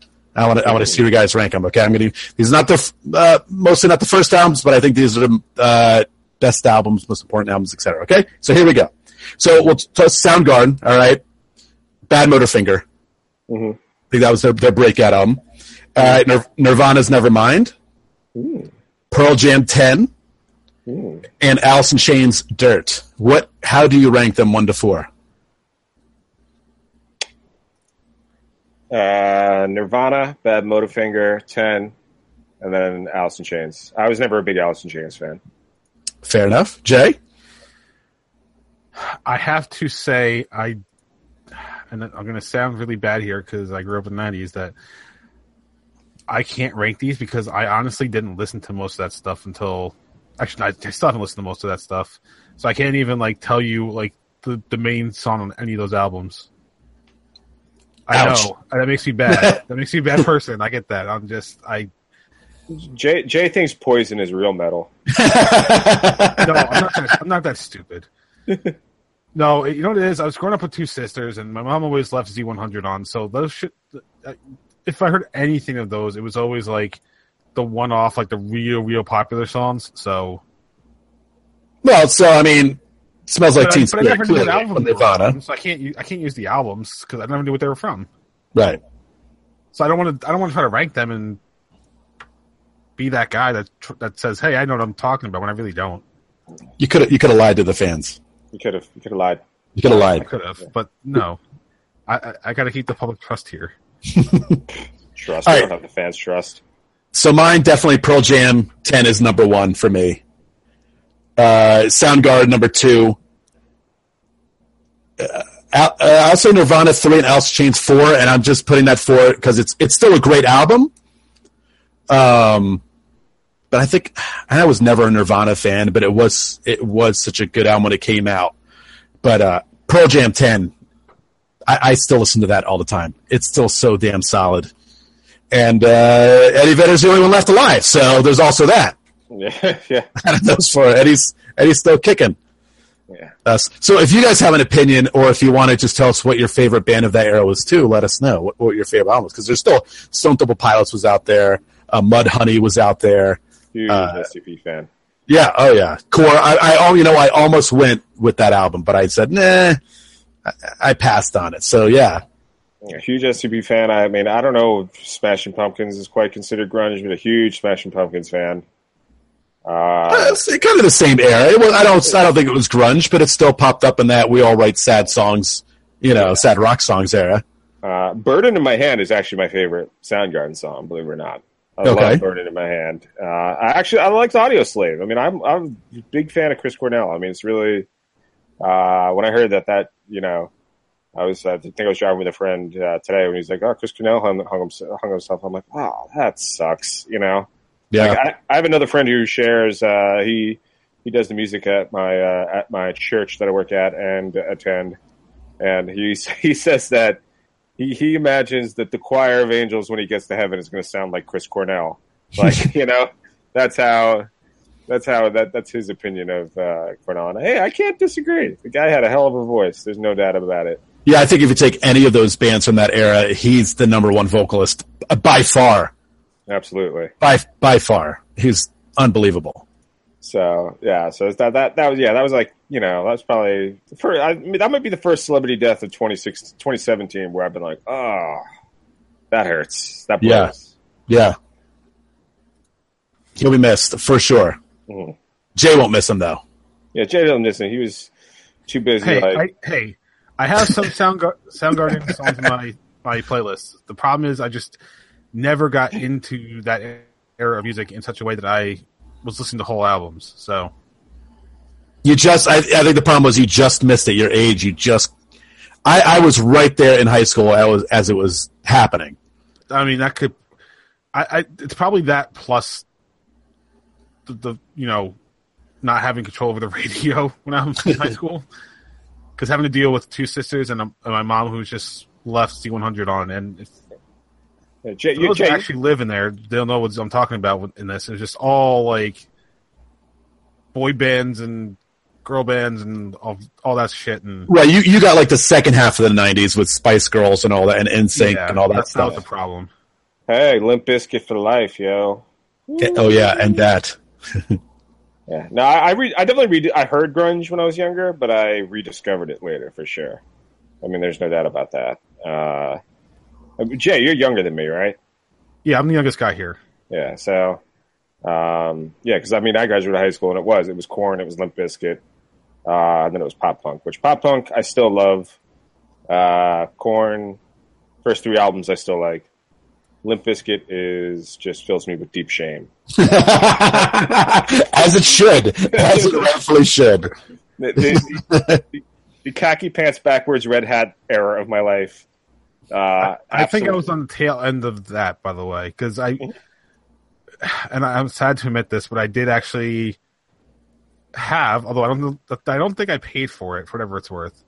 I want to, I want to see you guys rank them. Okay, I'm gonna. These are not the uh, mostly not the first albums, but I think these are the uh, best albums, most important albums, etc. Okay, so here we go. So we'll so Soundgarden. All right, Badmotorfinger. Mhm. I think that was their, their breakout album. All right, Nir- Nirvana's Nevermind. Pearl Jam 10 and Alice in Chains Dirt. What? How do you rank them one to four? Uh, Nirvana, Badmotorfinger, Ten, and then Alice in Chains. I was never a big Alice in Chains fan. Fair enough, Jay. I have to say, I, and I'm going to sound really bad here because I grew up in the 90s, that I can't rank these because I honestly didn't listen to most of that stuff until, actually, I, I still haven't listened to most of that stuff. So I can't even, like, tell you, like, the, the main song on any of those albums. I Ouch. know. That makes me bad. that makes me a bad person. I get that. I'm just, I, Jay Jay thinks Poison is real metal. no, I'm not that, I'm not that stupid. No, you know what it is? I was growing up with two sisters, and my mom always left Z100 on. So those shit. Uh, if I heard anything of those, it was always like the one-off, like the real, real popular songs. So, Well, so I mean, smells like but, I, Teen but I Spirit. never knew what album from they were Nirvana, from, so I can't. u- I can't use the albums because I never knew what they were from. right? So I don't want to. I don't want to try to rank them and be that guy that tr- that says, "Hey, I know what I'm talking about," when I really don't. You could have you could have lied to the fans. You could have you could have lied. You could have I lied. could have, but no. I, I, I got to keep the public trust here. Trust. All I right. don't have the fans' trust. So mine definitely Pearl Jam 10 is number one for me. Uh, Soundgarden number two. Uh, uh, I'll say Nirvana three and Alice in Chains four, and I'm just putting that four because it's it's still a great album. Um, but I think I was never a Nirvana fan, but it was it was such a good album when it came out. But uh, Pearl Jam ten, I, I still listen to that all the time. It's still so damn solid and uh, Eddie Vedder's the only one left alive. So there's also that. Yeah, yeah, Out of those four, Eddie's Eddie's still kicking. yeah. Us. So if you guys have an opinion, or if you want to just tell us what your favorite band of that era was too, let us know what, what your favorite album was. Because there's still Stone Temple Pilots was out there, uh, Mudhoney was out there. Huge Uh, STP fan. Yeah, oh yeah, Core. I, I, you know, I almost went with that album, but I said nah. I, I passed on it. So yeah, A huge STP fan. I mean, I don't know if Smashing Pumpkins is quite considered grunge, but a huge Smashing Pumpkins fan. Uh, it's kind of the same era. It was, I don't, I don't think it was grunge, but it still popped up in that we all write sad songs, you know, sad rock songs era. uh, Burden in My Hand is actually my favorite Soundgarden song, believe it or not. I Okay. love Burden in My Hand. Uh, I actually, I liked Audioslave. I mean, I'm, I'm a big fan of Chris Cornell. I mean, it's really, uh, when I heard that, that, you know, I was, I think I was driving with a friend, uh, today when he was like, oh, Chris Cornell hung, hung, himself, hung himself. I'm like, oh, that sucks, you know? Yeah. Like, I, I have another friend who shares. Uh, he he does the music at my uh, at my church that I work at and attend, and he he says that he he imagines that the choir of angels when he gets to heaven is going to sound like Chris Cornell. Like you know, that's how that's how that that's his opinion of uh, Cornell. And hey, I can't disagree. The guy had a hell of a voice. There's no doubt about it. Yeah, I think if you take any of those bands from that era, he's the number one vocalist uh, by far. Absolutely. By by far, he's unbelievable. So yeah, so that that that was yeah, that was like you know that was probably the first. I mean, that might be the first celebrity death of 26 2017 where I've been like, oh, that hurts. That Yeah. blows. Yeah, he'll be missed for sure. Mhm. Jay won't miss him though. Yeah, Jay Dillon Disney, he was too busy. Hey, like, I, hey, I have some Soundgar- Soundgarden songs in my my playlist. The problem is, I just never got into that era of music in such a way that I was listening to whole albums. So You just, I, I think the problem was you just missed it. Your age, you just. I, I was right there in high school as, was, as it was happening. I mean, that could. I, I it's probably that plus the, the you know not having control over the radio when I was in high school because having to deal with two sisters and, a, and my mom who's just left Z100 on and yeah, Jay, For you, those who actually live in there, they'll know what I'm talking about in this. It's just all like boy bands and girl bands and all, all that shit. And Right, you, you got like the second half of the 90s with Spice Girls and all that, and NSYNC yeah, and all that that's not the problem. hey, Limp Bizkit for life, yo. Oh, yeah, and that. Yeah, no, I I, re- I definitely read. I heard grunge when I was younger, but I rediscovered it later for sure. I mean, there's no doubt about that. Uh, Jay, you're younger than me, right? Yeah, I'm the youngest guy here. Yeah, so um, yeah, because I mean, I graduated high school and it was it was Korn, it was Limp Bizkit, uh, and then it was pop punk. Which pop punk I still love. Uh, Korn, first three albums I still like. Limp Bizkit is just fills me with deep shame. As it should. As it rightfully should. The, the, the, the khaki pants backwards red hat era of my life. Uh, I think I was on the tail end of that, by the way, because I, and I- I'm sad to admit this, but I did actually have, although I don't, I don't think I paid for it for whatever it's worth.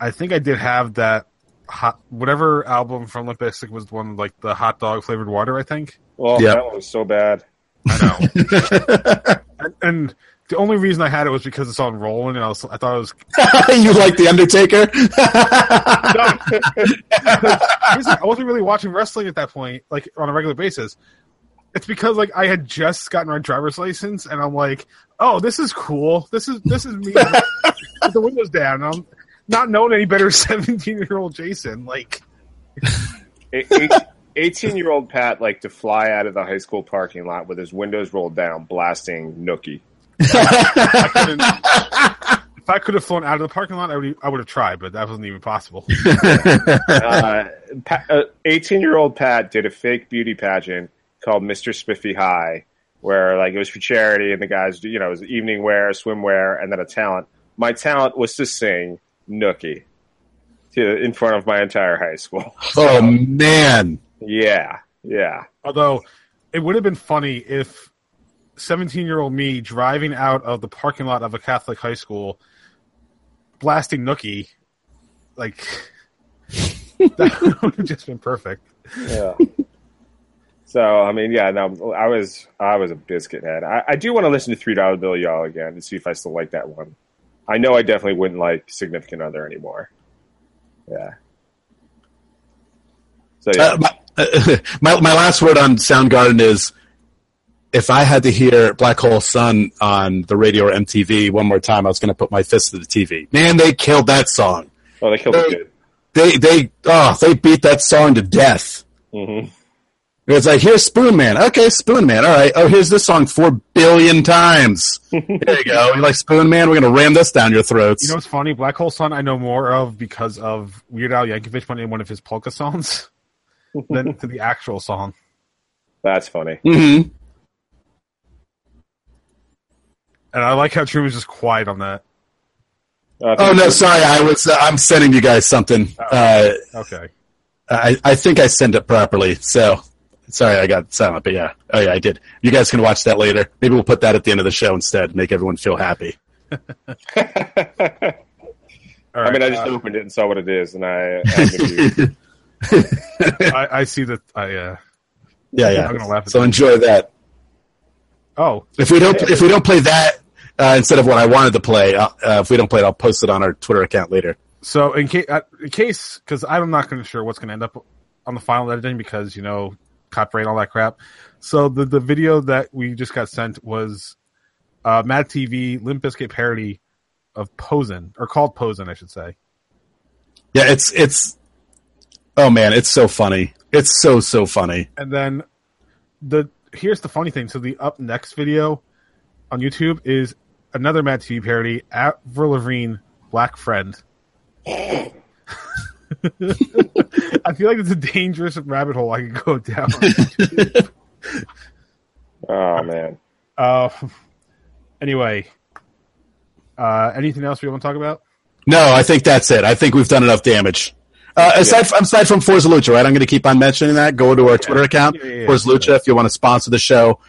I think I did have that hot, whatever album from Limp Bizkit was the one like the hot dog flavored water. I think. Oh, Yeah. that one was so bad. I know. and, and the only reason I had it was because it's on Rolling, and I was, I thought it was you like The Undertaker? Here's I wasn't really watching wrestling at that point, like on a regular basis. It's because like I had just gotten my driver's license, and I'm like, "Oh, this is cool. This is this is me with the windows down." And I'm not knowing any better, seventeen year old Jason. Like, Eighteen-year-old Pat liked to fly out of the high school parking lot with his windows rolled down, blasting Nookie. I if I could have flown out of the parking lot, I would I would have tried, but that wasn't even possible. Uh, uh, Eighteen year old Pat did a fake beauty pageant called Mr. Spiffy High, where like it was for charity, and the guys, you know, it was evening wear, swimwear, and then a talent. My talent was to sing Nookie to in front of my entire high school. oh man, Yeah, yeah. Although it would have been funny if 17 year old me driving out of the parking lot of a Catholic high school blasting Nookie, like, that would have just been perfect. Yeah. so I mean, yeah, no, I was I was a biscuit head. I, I do want to listen to Three Dollar Bill Y'all again to see if I still like that one. I know I definitely wouldn't like Significant Other anymore. Yeah. So yeah, Uh, my, my my last word on Soundgarden is if I had to hear Black Hole Sun on the radio or MTV one more time, I was going to put my fist to the TV. Man, they killed that song. oh, they killed it good. They they oh they beat that song to death. Mhm. It's like here's Spoonman. Okay, Spoonman. All right. Oh, here's this song four billion times. There you go. You like Spoonman? We're gonna ram this down your throats. You know what's funny? Black Hole Sun I know more of because of Weird Al Yankovic put in one of his polka songs than to the actual song. That's funny. hmm And I like how Truman's just quiet on that. Uh, Oh no, sorry. I was. Uh, I'm sending you guys something. Uh, Okay. I I think I sent it properly. So sorry, I got silent. But yeah, oh yeah, I did. You guys can watch that later. Maybe we'll put that at the end of the show instead. Make everyone feel happy. All I mean, I just uh, opened it and saw what it is, and I. I'm. I, I see that. I uh, Yeah, yeah. I'm gonna laugh at so that. enjoy that. oh, If we don't, if we don't play that uh, instead of what I wanted to play, uh, uh, if we don't play it, I'll post it on our Twitter account later. So in case, uh, in case, because I'm not going to sure what's going to end up on the final editing because you know copyright all that crap. So the the video that we just got sent was uh, Mad TV Limp Bizkit parody of Posen or called Posen, I should say. Yeah, it's it's. Oh man, it's so funny. It's so so funny. And then the here's the funny thing. So the up next video on YouTube is another Mad TV parody, Avril Lavigne, Black Friend. I feel like it's a dangerous rabbit hole I could go down. oh man. Uh, anyway, uh, anything else we want to talk about? No, I think that's it. I think we've done enough damage. Uh, aside, from, aside from Forza Lucha, right? I'm going to keep on mentioning that. Go to our Twitter account, Yeah, yeah, yeah. Forza Lucha. If you want to sponsor the show,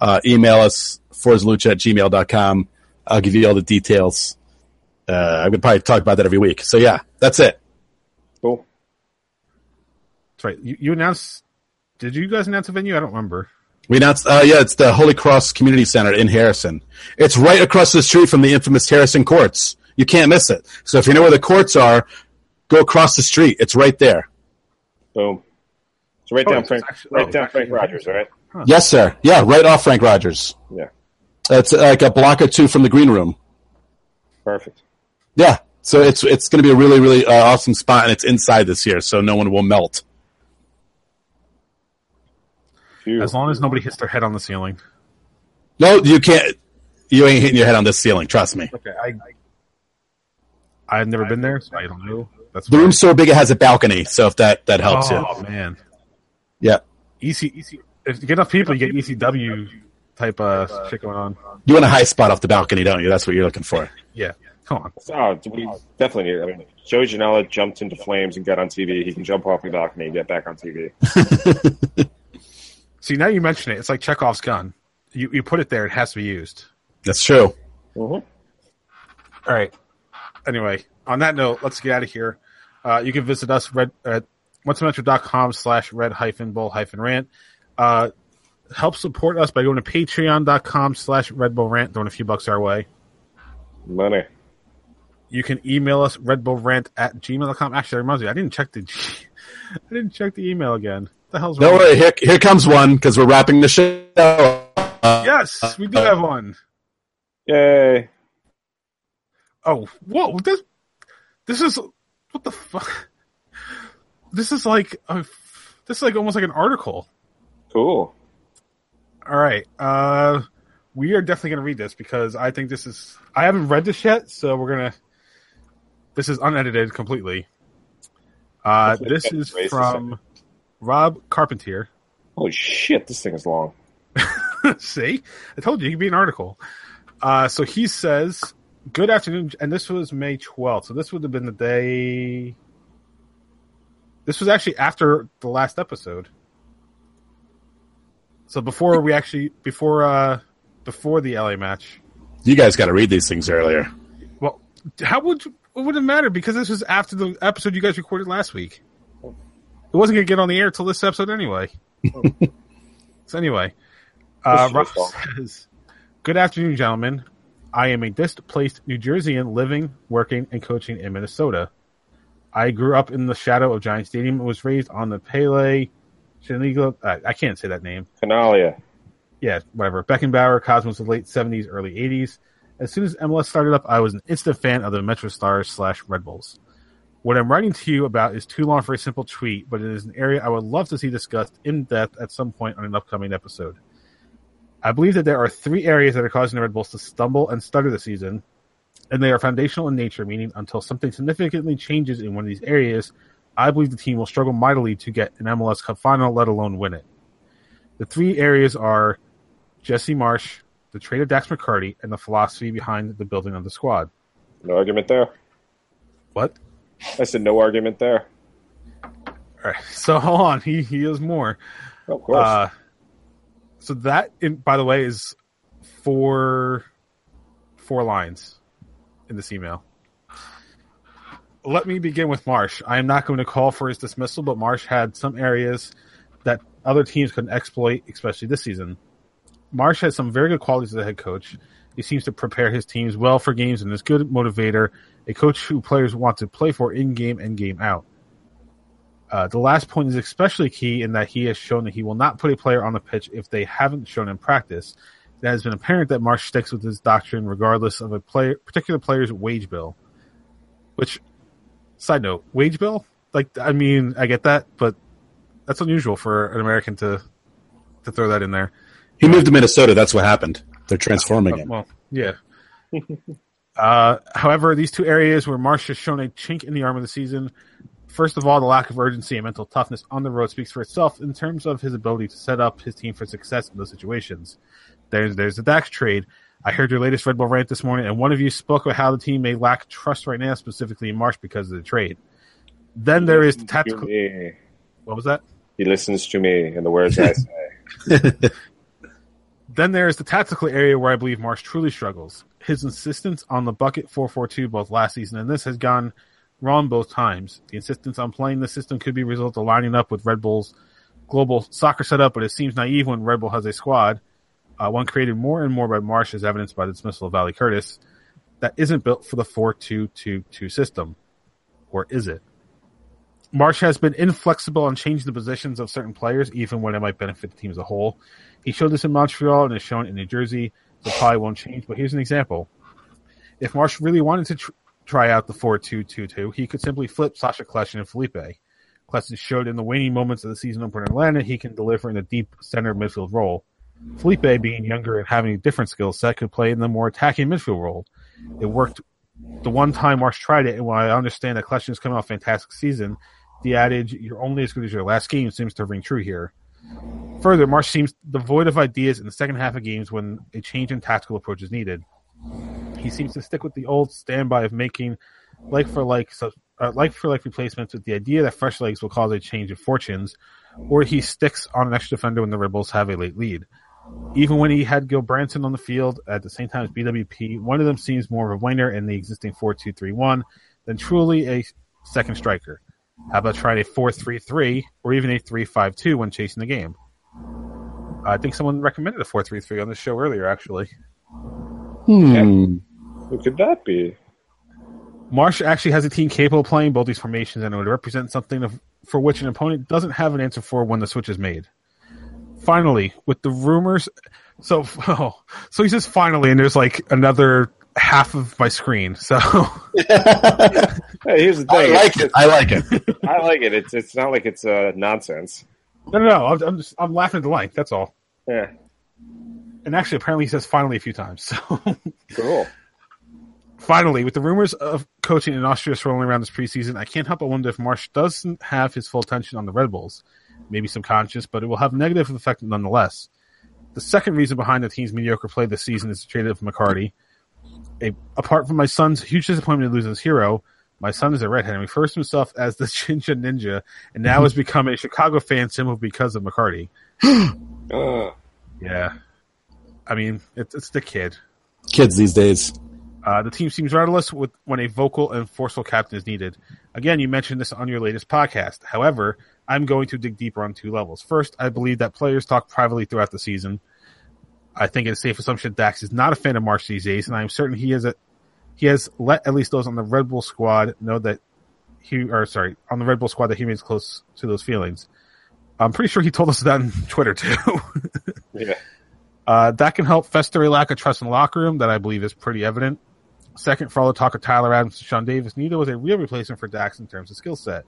uh, email us, forzalucha at gmail.com. I'll give you all the details. Uh, I'm going to probably talk about that every week. So yeah, that's it. Cool. That's right. You, you announced. Did you guys announce a venue? I don't remember. We announced, uh, yeah, it's the Holy Cross Community Center in Harrison. It's right across the street from the infamous Harrison Courts. You can't miss it. So if you know where the courts are, go across the street. It's right there. Boom. So right Oh, down it's Frank, actually- right oh, down Frank actually- Rodgers, right? Yes, sir. Yeah, right off Frank Rodgers. Yeah. It's like a block or two from the green room. Perfect. Yeah. So it's it's going to be a really really uh, awesome spot, and it's inside this year, so no one will melt. Phew. As long as nobody hits their head on the ceiling. No, you can't. You ain't hitting your head on this ceiling. Trust me. Okay, I. I've never been there, so I don't know. That's The room's so big it has a balcony, so if that that helps Oh you. man, Yeah. EC, EC. If you get enough people, you get ECW type uh, shit going on. You want a high spot off the balcony, don't you? That's what you're looking for. Yeah, come on. Oh, we definitely need. I mean, Joey Janela jumped into flames and got on TV. He can jump off the balcony and get back on TV. See, now you mention it, it's like Chekhov's gun. You you put it there, it has to be used. That's true. Mm-hmm. All right. Anyway, on that note, let's get out of here. Uh, you can visit us red at onceametro.com slash red hyphen bull hyphen rant. Uh, help support us by going to patreon.com slash red bull rant, throwing a few bucks our way. Money. You can email us redbullrant at gmail.com. Actually, that reminds me, I didn't check the G- I didn't check the email again. What the hell's Don't worry. Here, here comes one because we're wrapping the show. Yes, we do have one. Yay. Oh, whoa! This this is what the fuck. This is like a, this is like almost like an article. Cool. All right. Uh, we are definitely going to read this because I think this is. I haven't read this yet, so we're gonna. This is unedited completely. Uh, this is from Rob Carpentier. Holy shit, this thing is long. See, I told you it could be an article. Uh, so he says, "Good afternoon," and this was May twelfth. So this would have been the day. This was actually after the last episode. So before we actually before uh before the LA match. You guys got to read these things earlier. Well, how would you, it wouldn't matter because this was after the episode you guys recorded last week. It wasn't going to get on the air till this episode anyway. so anyway, uh, says, "Good afternoon, gentlemen. I am a displaced New Jerseyan living, working, and coaching in Minnesota. I grew up in the shadow of Giant Stadium and was raised on the Pele, Shanigo, uh, I can't say that name. Canalia. Yeah, whatever. Beckenbauer, Cosmos of late 70s, early 80s. As soon as MLS started up, I was an instant fan of the Metro Stars slash Red Bulls. What I'm writing to you about is too long for a simple tweet, but it is an area I would love to see discussed in depth at some point on an upcoming episode. I believe that there are three areas that are causing the Red Bulls to stumble and stutter the season, and they are foundational in nature, meaning until something significantly changes in one of these areas, I believe the team will struggle mightily to get an MLS Cup final, let alone win it. The three areas are Jesse Marsch, the trade of Dax McCarty, and the philosophy behind the building of the squad. No argument there. What? I said no argument there. All right. So hold on. He he has more. Of course. Uh, so that, in, by the way, is four four lines in this email. Let me begin with Marsch. I am not going to call for his dismissal, but Marsch had some areas that other teams couldn't exploit, especially this season. Marsch has some very good qualities as a head coach. He seems to prepare his teams well for games and is good motivator, a coach who players want to play for in game and game out. Uh, the last point is especially key in that he has shown that he will not put a player on the pitch if they haven't shown in practice. It has been apparent that Marsch sticks with his doctrine regardless of a player, particular player's wage bill. Which, side note, wage bill? Like, I mean, I get that, but that's unusual for an American to to throw that in there. He moved to Minnesota. That's what happened. They're transforming him. Well, yeah. uh, however, these two areas where Marsch has shown a chink in the arm of the season. First of all, the lack of urgency and mental toughness on the road speaks for itself in terms of his ability to set up his team for success in those situations. There's there's the Dax trade. I heard your latest Red Bull rant this morning, and one of you spoke about how the team may lack trust right now, specifically in Marsch because of the trade. Then there is the tactical. What was that? He listens to me and the words I say. Then there is the tactical area where I believe Marsch truly struggles. His insistence on the bucket 442 both last season and this has gone wrong both times. The insistence on playing the system could be a result of lining up with Red Bull's global soccer setup, but it seems naive when Red Bull has a squad, uh, one created more and more by Marsch as evidenced by the dismissal of Valley Curtis, that isn't built for the 4-2-2-2 system. Or is it? Marsch has been inflexible on changing the positions of certain players, even when it might benefit the team as a whole. He showed this in Montreal and has shown in New Jersey, so probably won't change. But here's an example: if Marsch really wanted to tr- try out the four-two-two-two, he could simply flip Sacha Kljestan and Felipe. Kleshin showed in the waning moments of the season opener in Atlanta he can deliver in a deep center midfield role. Felipe, being younger and having a different skill set, could play in the more attacking midfield role. It worked the one time Marsch tried it, and while I understand that Kljestan is coming off a fantastic season, the adage "you're only as good as your last game" seems to ring true here. Further, Marsch seems devoid of ideas in the second half of games when a change in tactical approach is needed. He seems to stick with the old standby of making like for like uh, like for like replacements with the idea that fresh legs will cause a change of fortunes, or he sticks on an extra defender when the Rebels have a late lead. Even when he had Gulbrandsen on the field at the same time as BWP, one of them seems more of a winger in the existing 4-2-3-1 than truly a second striker. How about trying a 4-3-3 or even a 3-5-2 when chasing the game? I think someone recommended a 4-3-3 on the show earlier, actually. Hmm. Who could that be? Marsch actually has a team capable of playing both these formations and it would represent something of, for which an opponent doesn't have an answer for when the switch is made. Finally, with the rumors, so oh, so he says finally, and there's like another half of my screen. So Hey, here's the thing. I thing. like it. I like it. I like it. It's it's not like it's uh, nonsense. no, no, no, I'm, I'm just I'm laughing at the length. That's all. Yeah. And actually, apparently, he says finally a few times. So, Cool. finally, with the rumors of coaching in Austria swirling around this preseason, I can't help but wonder if Marsch doesn't have his full attention on the Red Bulls. Maybe subconscious, but it will have negative effect nonetheless. The second reason behind the team's mediocre play this season is the trade of McCarty. A, apart from my son's huge disappointment in losing his hero, my son is a redhead and refers to himself as the Chincha Ninja, and now has become a Chicago fan symbol because of McCarty. Uh, Yeah, I mean it's it's the kid. Kids these days. Uh, the team seems rudderless with, when a vocal and forceful captain is needed. Again, you mentioned this on your latest podcast. However, I'm going to dig deeper on two levels. First, I believe that players talk privately throughout the season. I think it's a safe assumption Dax is not a fan of Marsch these days, and I'm certain he is a he has let at least those on the Red Bull squad know that he or sorry on the Red Bull squad that he remains close to those feelings. I'm pretty sure he told us that on Twitter too. yeah. Uh, that can help fester a lack of trust in the locker room that I believe is pretty evident. Second, for all the talk of Tyler Adams and Sean Davis, neither was a real replacement for Dax in terms of skill set.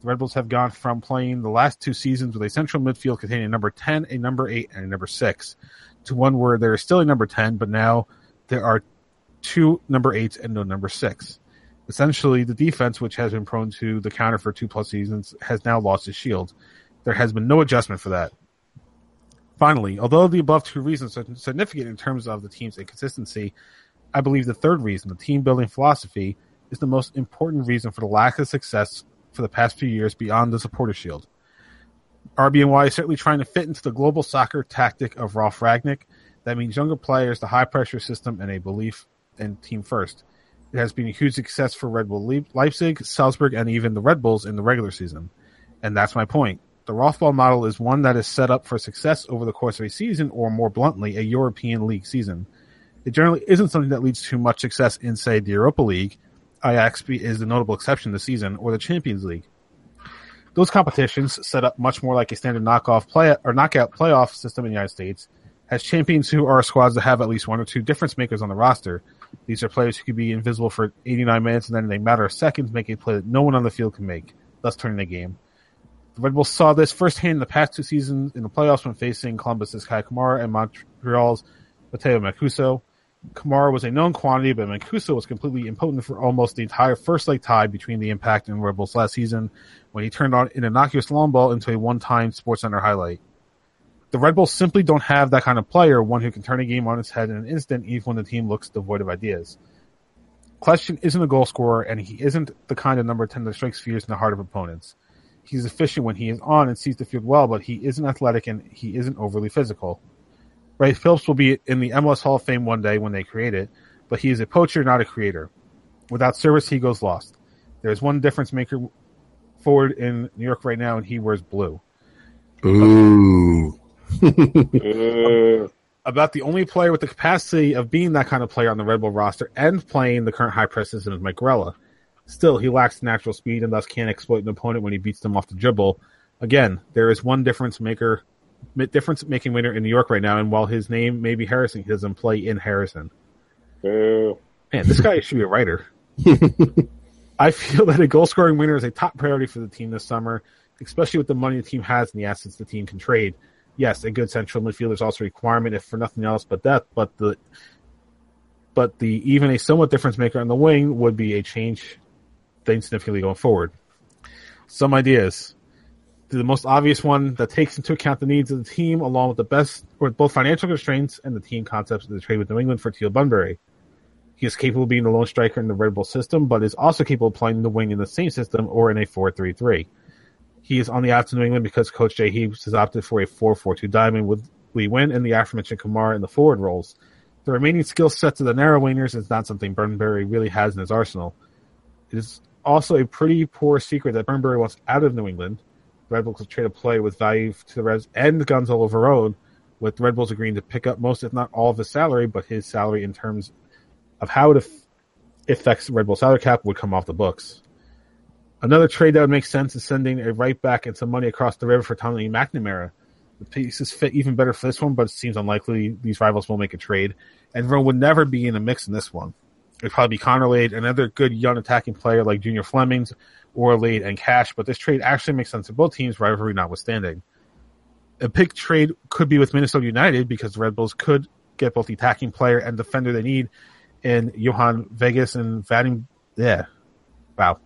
The Red Bulls have gone from playing the last two seasons with a central midfield containing a number 10, a number 8, and a number 6 to one where there is still a number 10, but now there are two number 8s and no number 6. Essentially, the defense, which has been prone to the counter for two plus seasons, has now lost its shield. There has been no adjustment for that. Finally, although the above two reasons are significant in terms of the team's inconsistency, I believe the third reason, the team building philosophy, is the most important reason for the lack of success for the past few years beyond the supporter shield. RBNY is certainly trying to fit into the global soccer tactic of Ralf Rangnick. That means younger players, the high pressure system, and a belief in team first. It has been a huge success for Red Bull Leipzig, Salzburg, and even the Red Bulls in the regular season. And that's my point. The Rothball model is one that is set up for success over the course of a season, or more bluntly, a European League season. It generally isn't something that leads to much success in, say, the Europa League. Ajax is the notable exception this season, or the Champions League. Those competitions, set up much more like a standard knockoff play or knockout playoff system in the United States, has champions who are squads that have at least one or two difference makers on the roster. These are players who can be invisible for 89 minutes and then in a matter of seconds make a play that no one on the field can make, thus turning the game. The Red Bulls saw this firsthand in the past two seasons in the playoffs when facing Columbus's Kei Kamara and Montreal's Matteo Mancosu. Kamara was a known quantity, but Mancosu was completely impotent for almost the entire first leg tie between the Impact and Red Bulls last season when he turned on an innocuous long ball into a one-time SportsCenter highlight. The Red Bulls simply don't have that kind of player, one who can turn a game on its head in an instant, even when the team looks devoid of ideas. Question isn't a goal scorer, and he isn't the kind of number 10 that strikes fears in the heart of opponents. He's efficient when he is on and sees the field well, but he isn't athletic and he isn't overly physical. Ray Phillips will be in the MLS Hall of Fame one day when they create it, but he is a poacher, not a creator. Without service, he goes lost. There's one difference maker forward in New York right now, and he wears blue. Ooh. About the only player with the capacity of being that kind of player on the Red Bull roster and playing the current high press system is Mike Grella. Still, he lacks natural speed and thus can't exploit an opponent when he beats them off the dribble. Again, there is one difference maker, difference making winner in New York right now, and while his name may be Harrison, he doesn't play in Harrison. Man, this guy should be a writer. I feel that a goal scoring winner is a top priority for the team this summer, especially with the money the team has and the assets the team can trade. Yes, a good central midfielder is also a requirement, if for nothing else but that. But the but the even a somewhat difference maker on the wing would be a change thing significantly going forward. Some ideas. The most obvious one that takes into account the needs of the team, along with the best, with both financial constraints and the team concepts of the trade with New England for Teal Bunbury. He is capable of being the lone striker in the Red Bull system, but is also capable of playing the wing in the same system or in a 4-3-3. He is on the outs of New England because Coach Jay Heaps has opted for a 4-4-2 diamond with Lee Nguyen and the aforementioned Kamara in the forward roles. The remaining skill sets of the narrow wingers is not something Bunbury really has in his arsenal. It is also a pretty poor secret that Bunbury wants out of New England. Red Bulls trade a play with value to the Reds and Gonzalo Veron, with Red Bulls agreeing to pick up most, if not all, of his salary, but his salary in terms of how it affects Red Bull salary cap would come off the books. Another trade that would make sense is sending a right back and some money across the river for Tommy McNamara. The pieces fit even better for this one, but it seems unlikely these rivals will make a trade. And Verone would never be in the mix in this one. It'd probably be Connor Lade, another good young attacking player like Junior Flemings, or Lade and Cash, but this trade actually makes sense to both teams, rivalry notwithstanding. a big trade could be with Minnesota United because the Red Bulls could get both the attacking player and defender they need in Johan Venegas and Vadim. Yeah. Wow.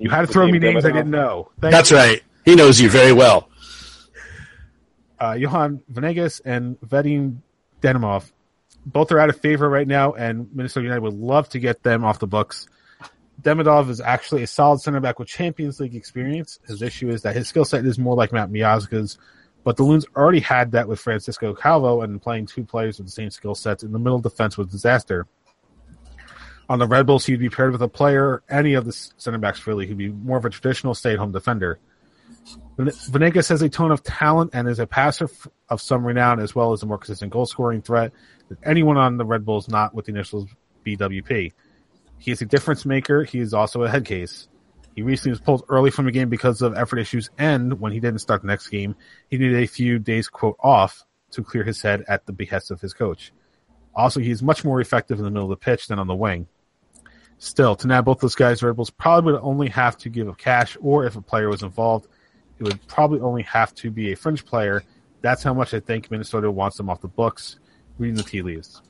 You had to throw me names I didn't know. Thank That's you. right. He knows you very well. uh, Johan Venegas and Vadim Demidov. Both are out of favor right now, and Minnesota United would love to get them off the books. Demidov is actually a solid center back with Champions League experience. His issue is that his skill set is more like Matt Miazga's, but the Loons already had that with Francisco Calvo, and playing two players with the same skill sets in the middle defense was disaster. On the Red Bulls, he'd be paired with a player, any of the center backs really, who'd be more of a traditional stay-at-home defender. Venegas has a ton of talent and is a passer of some renown, as well as a more consistent goal scoring threat than anyone on the Red Bulls not with the initials BWP. He is a difference maker. He is also a head case. He recently was pulled early from the game because of effort issues, and when he didn't start the next game, he needed a few days quote off to clear his head at the behest of his coach. Also, he is much more effective in the middle of the pitch than on the wing. Still, to nab both those guys, Red Bulls probably would only have to give up cash, or if a player was involved, it would probably only have to be a fringe player. That's how much I think Minnesota wants them off the books. Reading the tea leaves.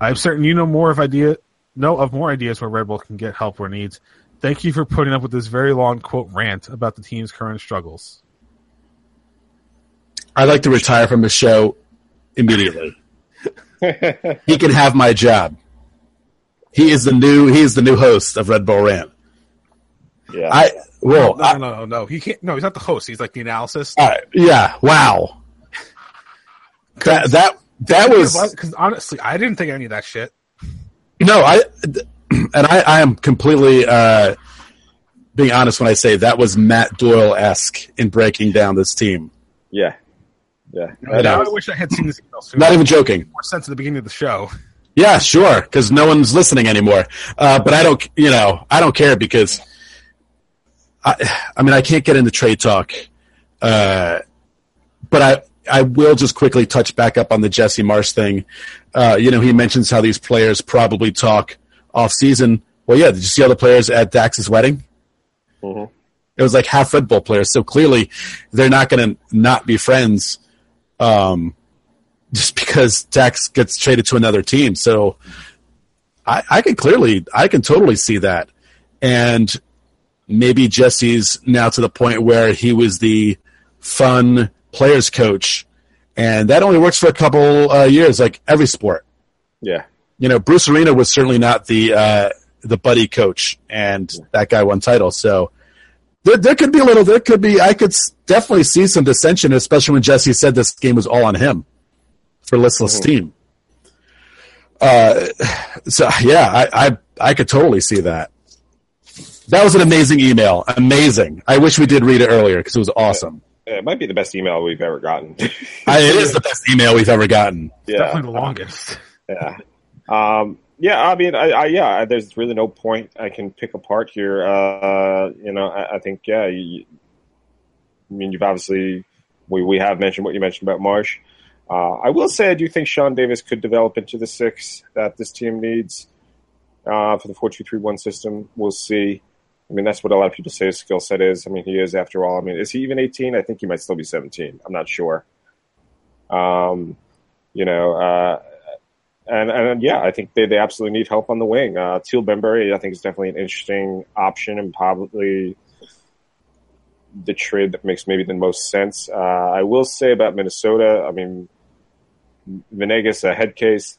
I'm certain you know more of idea know of more ideas where Red Bull can get help where needs. Thank you for putting up with this very long quote rant about the team's current struggles. I'd like to retire from the show immediately. he can have my job. He is the new he is the new host of Red Bull Rant. Yeah. I well no, I- no, no, no. He can't. No, he's not the host. He's like the analysis. uh, yeah, wow. That that that was Because honestly, I didn't think any of that shit. No, I and I, I am completely uh, being honest when I say that was Matt Doyle esque in breaking down this team. yeah. Yeah. I Now. I wish I had seen this email sooner. Not even joking. more sense at the beginning of the show. Yeah, sure, because no one's listening anymore. Uh, but I don't, you know, I don't care because I, I mean, I can't get into trade talk. Uh, but I, I will just quickly touch back up on the Jesse Marsch thing. Uh, you know, he mentions how these players probably talk off season. Well, yeah, did you see all the players at Dax's wedding? Mhm. It was like half Red Bull players. So clearly they're not going to not be friends. Um, just because Dax gets traded to another team. So I, I can clearly, I can totally see that. And maybe Jesse's now to the point where he was the fun players coach. And that only works for a couple uh, years, like every sport. Yeah. You know, Bruce Arena was certainly not the, uh, the buddy coach and that guy won title. So there, there could be a little, there could be, I could definitely see some dissension, especially when Jesse said this game was all on him for listless team. Uh, so yeah, I, I I could totally see that. That was an amazing email. Amazing. I wish we did read it earlier because it was awesome. It might be the best email we've ever gotten. I, it is the best email we've ever gotten. yeah. Definitely the longest. Yeah. Um, yeah, I mean, I, I, yeah, there's really no point I can pick apart here. Uh, you know, I, I think, yeah, you, I mean, you've obviously, we, we have mentioned what you mentioned about Marsch. Uh, I will say I do think Sean Davis could develop into the six that this team needs uh, for the 4 2 3 1 system. We'll see. I mean, that's what a lot of people say his skill set is. I mean, he is, after all. I mean, is he even 18? I think he might still be 17. I'm not sure. Um, you know, uh, and, and yeah, I think they, they absolutely need help on the wing. Uh, Teal Bunbury, I think, is definitely an interesting option and probably the trade that makes maybe the most sense. Uh, I will say about Minnesota, I mean, Venegas, a head case.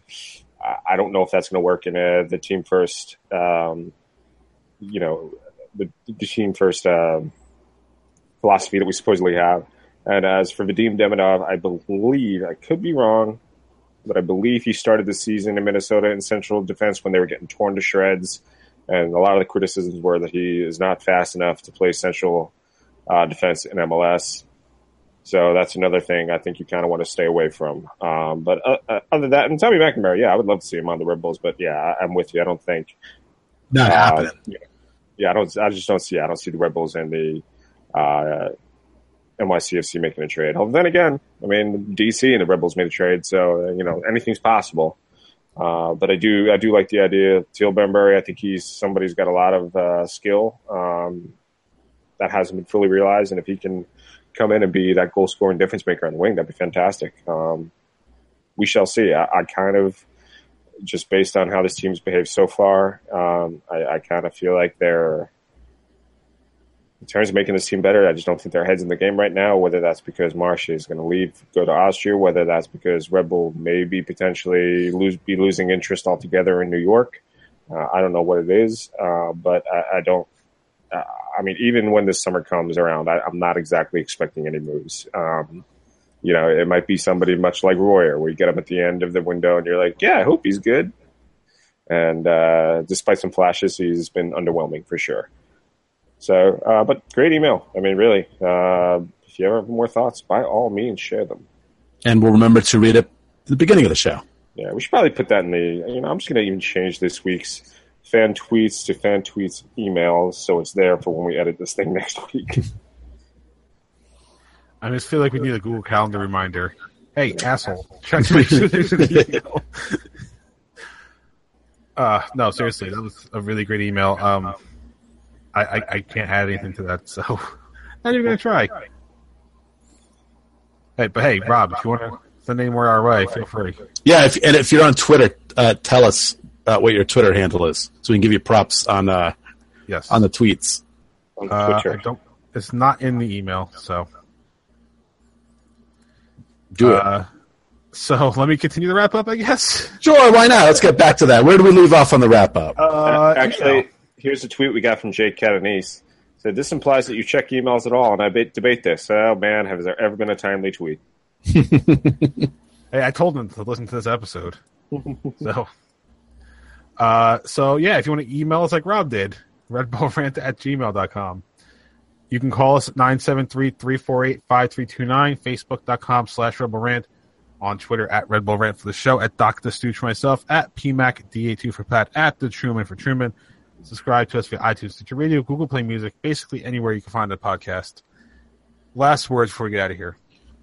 I, don't know if that's going to work in a, the team first, um, you know, the, team first um philosophy that we supposedly have. And as for Vadim Demidov, I believe, I could be wrong, but I believe he started the season in Minnesota in central defense when they were getting torn to shreds. And a lot of the criticisms were that he is not fast enough to play central uh, defense in MLS. So that's another thing I think you kind of want to stay away from. Um, but uh, uh, other than that, and Tommy McNamara, yeah, I would love to see him on the Red Bulls. But yeah, I'm with you. I don't think Not uh, happening. yeah, yeah, I don't. I just don't see. I don't see the Red Bulls and the uh, NYCFC making a trade. Although then again, I mean, DC and the Red Bulls made a trade, so uh, you know anything's possible. Uh, but I do, I do like the idea of Teal Bunbury. I think he's somebody who's got a lot of uh, skill. Um, that hasn't been fully realized. And if he can come in and be that goal scoring difference maker on the wing, that'd be fantastic. Um, we shall see. I, I, kind of just based on how this team's behaved so far, um, I, I kind of feel like they're in terms of making this team better, I just don't think their heads in the game right now. Whether that's because Marsch is going to leave, go to Austria, whether that's because Red Bull may be potentially lose, be losing interest altogether in New York. Uh, I don't know what it is, uh, but I, I don't. Uh, I mean, even when this summer comes around, I, am not exactly expecting any moves. Um, you know, it might be somebody much like Royer, where you get him at the end of the window and you're like, yeah, I hope he's good. And uh, despite some flashes, he's been underwhelming for sure. So, uh, but great email. I mean, really, uh, if you ever have more thoughts, by all means, share them. And we'll remember to read it at the beginning of the show. Yeah, we should probably put that in the. You know, I'm just going to even change this week's fan tweets to fan tweets emails, so it's there for when we edit this thing next week. I just feel like we need a Google Calendar reminder. Hey, asshole! Check to make sure there's an email. uh, no, seriously, that was a really great email. Um, I, I, I can't add anything to that, so not even gonna try. Hey, but hey, Rob, if you want to send any more our way, feel free. Yeah, if, and if you're on Twitter, uh, tell us uh, what your Twitter handle is, so we can give you props on uh, yes on the tweets. On Uh, Twitter. I don't. It's not in the email, so Do uh, so let me continue the wrap up, I guess. Sure, why not? Let's get back to that. Where do we leave off on the wrap up? Uh, Actually, here's a tweet we got from Jake Catanese. Said this implies that you check emails at all, and I debate this. Oh man, has there ever been a timely tweet? Hey, I told him to listen to this episode. so, uh, so yeah, if you want to email us like Rob did, redbullrant at gmail.com. You can call us at 973-348-5329, facebook.com slash Rebel Rant, on Twitter at Red Bull Rant for the show, at Dr. Stooge for myself, at PMAC, 2 for Pat, at The Truman for Truman. Subscribe to us via iTunes, Stitcher Radio, Google Play Music, basically anywhere you can find a podcast. Last words before we get out of here.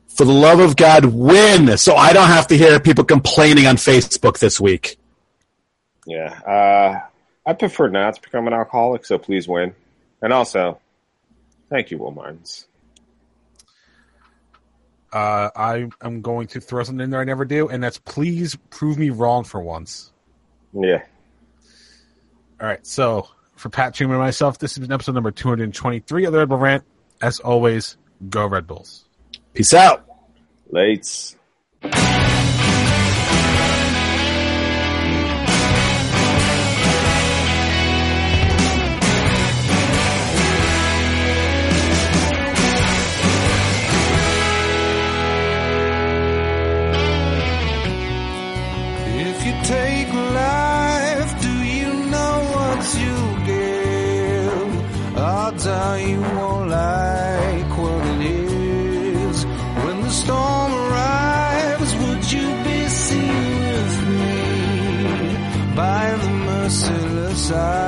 For the love of God, win! So I don't have to hear people complaining on Facebook this week. Yeah, uh, I prefer not to become an alcoholic, so please win. And also, thank you, Will Martins. uh, I am going to throw something in there I never do, and that's please prove me wrong for once. Yeah, All right, so for Pat Truman and myself, this has been episode number 223 of the Red Bull Rant. As always, go Red Bulls. Peace out. Lates. Are you won't like what it is. When the storm arrives, would you be seen with me by the merciless eye?